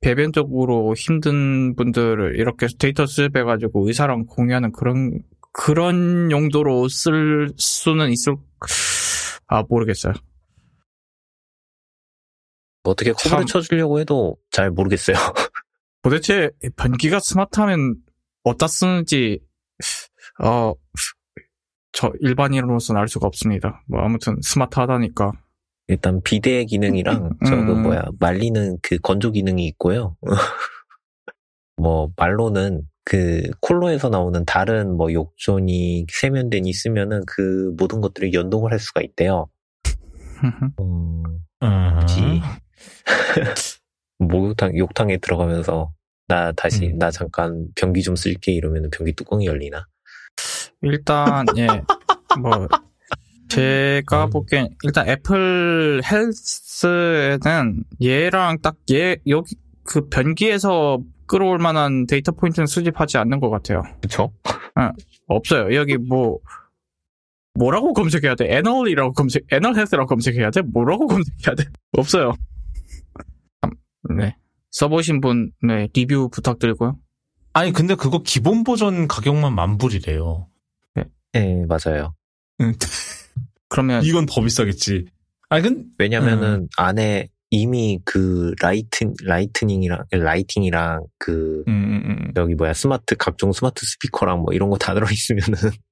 배변적으로 힘든 분들을 이렇게 데이터 수집해가지고 의사랑 공유하는 그런, 그런 용도로 쓸 수는 있을, 아, 모르겠어요. 뭐 어떻게 참. 코드를 쳐주려고 해도 잘 모르겠어요. 도대체 변기가 스마트하면 어디다 쓰는지, 어, 저 일반인으로서는 알 수가 없습니다. 뭐 아무튼 스마트하다니까. 일단 비대 기능이랑 저그 음. 뭐야 말리는 그 건조 기능이 있고요. 뭐 말로는 그 콜로에서 나오는 다른 뭐 욕조니 세면대니 쓰면은 그 모든 것들을 연동을 할 수가 있대요. 음, 음. 그치. 목욕탕 욕탕에 들어가면서 나 다시 음. 나 잠깐 변기 좀 쓸게 이러면은 변기 뚜껑이 열리나? 일단 예, 뭐 제가 음. 보기엔 일단 Apple Health는 얘랑 딱 얘 여기 그 변기에서 끌어올 만한 데이터 포인트는 수집하지 않는 것 같아요. 그쵸? 없어요. 여기 뭐 뭐라고 검색해야 돼? anal이라고 검색, anal health라고 검색해야 돼? 뭐라고 검색해야 돼? 없어요. 참, 네. 써보신 분, 네, 리뷰 부탁드리고요. 아니 근데 그거 기본 버전 가격만 만불이래요. 네 맞아요. 그러면 이건 더 비싸겠지. 아니 근 왜냐면은 안에 이미 그 light lightning이랑 lighting이랑 그 음, 음, 음. 여기 뭐야 스마트 각종 스마트 스피커랑 뭐 이런 거 다 들어 있으면은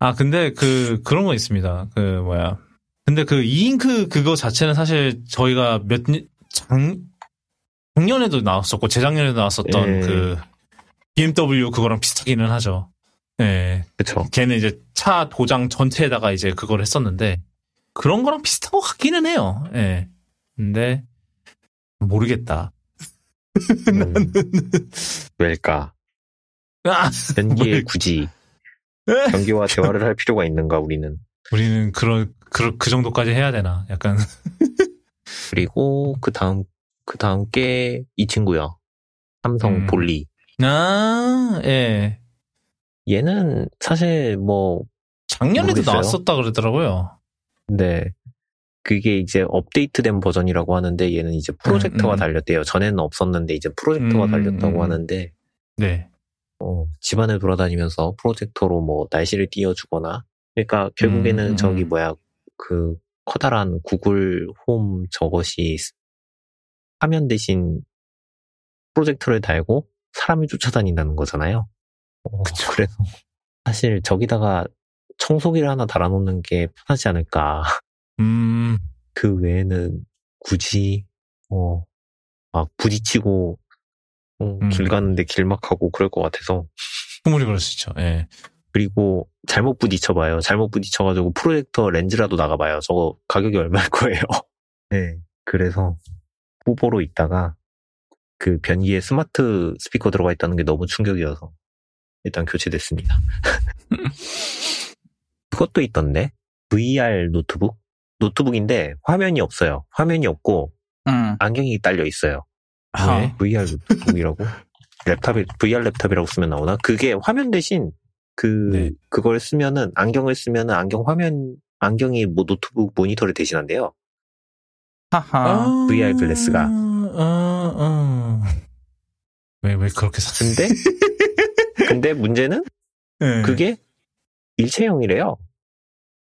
아 근데 그 그런 거 있습니다. 그 뭐야. 근데 그 이잉크 그거 자체는 사실 저희가 몇장 작년에도 나왔었고 재작년에도 나왔었던 예. 그 BMW 그거랑 비슷하기는 하죠. 예. 그쵸 걔는 이제 차 도장 전체에다가 이제 그걸 했었는데 그런 거랑 비슷한 것 같기는 해요. 예. 근데 모르겠다. 음, 왜일까 아, 변기에 왜- 굳이 변기와 대화를 할 필요가 있는가 우리는 우리는 그런 그, 그 정도까지 해야 되나? 약간 그리고 그 다음 그 다음 게 이 친구요 삼성 음. 볼리 아, 예. 얘는 사실 뭐 작년에도 모르겠어요. 나왔었다 그러더라고요. 네. 그게 이제 업데이트된 버전이라고 하는데 얘는 이제 프로젝터가 음, 음. 달렸대요. 전에는 없었는데 이제 프로젝터가 음, 달렸다고 음. 하는데 네. 어, 집안을 돌아다니면서 프로젝터로 뭐 날씨를 띄워주거나 그러니까 결국에는 음, 저기 음. 뭐야 그 커다란 구글 홈 저것이 화면 대신 프로젝터를 달고 사람이 쫓아다닌다는 거잖아요. 어, 그래서 사실 저기다가 청소기를 하나 달아놓는 게 편하지 않을까. 음, 그 외에는 굳이 어, 막 부딪히고 어, 음. 길 가는데 길막하고 그럴 것 같아서 충분히 그럴 수 있죠. 예. 그리고 잘못 부딪혀봐요. 잘못 부딪혀가지고 프로젝터 렌즈라도 나가봐요. 저거 가격이 얼마일 거예요. 네. 그래서 후보로 있다가 그 변기에 스마트 스피커 들어가 있다는 게 너무 충격이어서 일단 교체됐습니다. 그것도 있던데 VR 노트북 노트북인데 화면이 없어요. 화면이 없고 음. 안경이 딸려 있어요. 아, VR 노트북이라고 랩탑이 VR 랩탑이라고 쓰면 나오나? 그게 화면 대신 그 네. 그걸 쓰면은 안경을 쓰면은 안경 화면 안경이 뭐 노트북 모니터를 대신한대요. 하하. VR glass가. 어, 어. 왜, 왜 그렇게 사? 근데 근데 문제는 네. 그게 일체형이래요.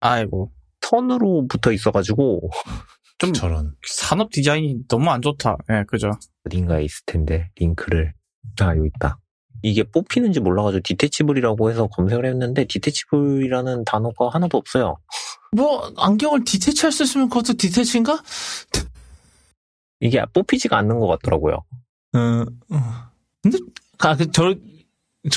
아이고. 턴으로 붙어 있어가지고 좀 저런. 산업 디자인이 너무 안 좋다. 예, 그죠. 어딘가에 있을 텐데 링크를 아 여기 있다. 이게 뽑히는지 몰라가지고 디테치블이라고 해서 검색을 했는데 디테치블이라는 단어가 하나도 없어요. 뭐, 안경을 디테치 할 수 있으면 그것도 디테치인가? 이게 뽑히지가 않는 것 같더라고요. 어, 어. 근데, 아, 그, 저, 저-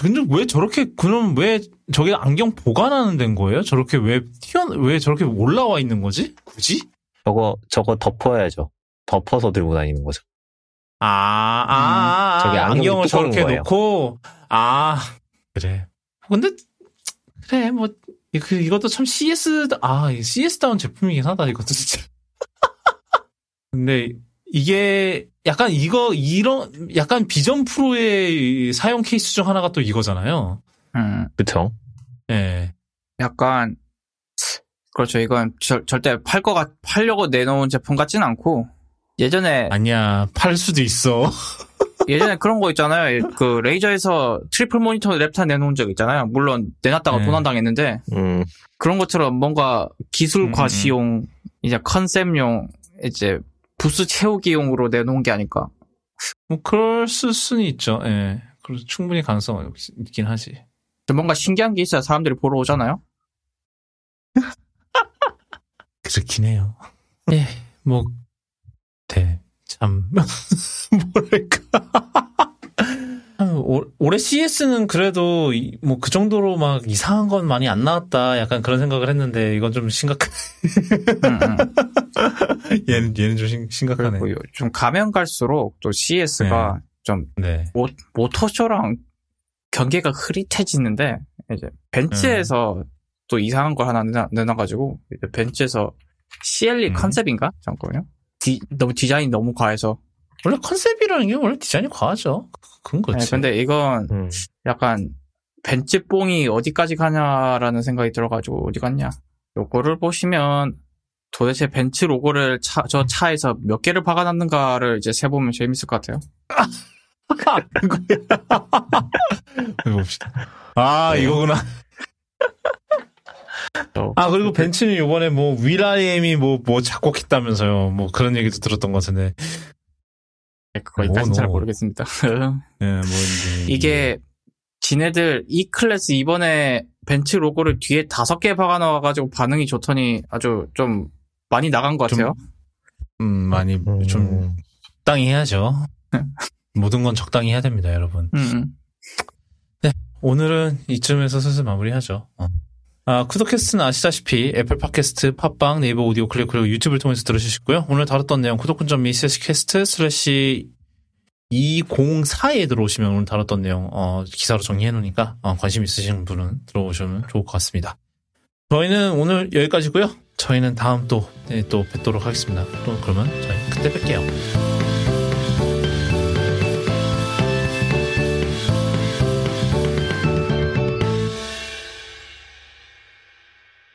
근데 왜 저렇게, 그럼 왜 저게 안경 보관하는 데인 거예요? 저렇게 왜 튀어, 왜 저렇게 올라와 있는 거지? 굳이? 저거 저거 덮어야죠. 덮어서 들고 다니는 거죠. 아, 아, 아, 아, 저게 안경이 안경을 저렇게 거예요. 놓고, 아, 그래. 근데, 그래, 뭐, 이- 그, 이것도 참 CS, 아, CS다운 제품이긴 하다, 이것도 진짜. 근데, 이게, 약간 이거, 이런, 약간 Vision Pro의 사용 케이스 중 하나가 또 이거잖아요. 음. 그쵸? 예. 약간 그렇죠. 이건 절, 절대 팔 거 같, 팔려고 내놓은 제품 같진 않고 예전에 아니야, 팔 수도 있어. 예전에 그런 거 있잖아요. 그 Razer에서 triple 모니터 랩탑 내놓은 적 있잖아요. 물론 내놨다가 네. 도난 당했는데 음, 그런 것처럼 뭔가 기술 음, 음, 과시용 이제 컨셉용 이제 부스 채우기용으로 내놓은 게 아닐까. 뭐, 그럴 수, 수는 있죠. 예. 그래서 충분히 가능성은 있긴 하지. 뭔가 신기한 게 있어야 사람들이 보러 오잖아요. 그렇긴 해요. 예, 뭐, 네, 참, 뭐랄까. 올- 올해 CS는 그래도, 뭐, 그 정도로 막 이상한 건 많이 안 나왔다. 약간 그런 생각을 했는데, 이건 좀 심각한, 음, 음. 얘는, 얘는 좀 심, 심각하네. 좀 가면 갈수록 또 CS가 좀 네. 모, 모터쇼랑 경계가 흐릿해지는데 이제 벤츠에서 또 이상한 걸 하나 내놔, 이제 벤츠에서 CLE 음. 컨셉인가 잠깐만요. 디, 너무 디자인이 너무 과해서. 원래 컨셉이라는 게 원래 디자인이 과하죠. 그건 네, 그렇지. 근데 이건 음. 약간 벤츠 뽕이 어디까지 가냐라는 생각이 들어가지고 어디 갔냐. 요거를 보시면 도대체 벤츠 로고를 차, 저 차에서 몇 개를 박아놨는가를 이제 세보면 재밌을 것 같아요. 이거 봅시다. 아, 네. 이거구나. 또 아, 그리고 벤츠는 요번에 뭐, 위라이엠이 뭐, 뭐 작곡했다면서요. 뭐, 그런 얘기도 들었던 것 같은데. 그거까지는 잘 오, 너. 모르겠습니다. 예, 뭐, 이제 이게 지네들 E-Class 이번에 벤츠 로고를 뒤에 다섯 개 박아 넣어가지고 반응이 좋더니 아주 좀 많이 나간 것좀 같아요. 음, 많이 음. 좀 적당히 해야죠. 모든 건 적당히 해야 됩니다, 여러분. 음, 오늘은 이쯤에서 슬슬 마무리하죠. 어. 아, 쿠도캐스트는 아시다시피 애플 팟캐스트, 팟빵, 네이버 오디오 클립 그리고 유튜브를 통해서 들으실 수 있고요. 오늘 다뤘던 내용 구독.me slash cast slash 204에 들어오시면 오늘 다뤘던 내용 어, 기사로 정리해 놓으니까 어, 관심 있으신 분은 들어오시면 좋을 것 같습니다. 저희는 오늘 여기까지고요. 저희는 다음 또, 네, 또 뵙도록 하겠습니다. 또 그러면 저희 그때 뵐게요.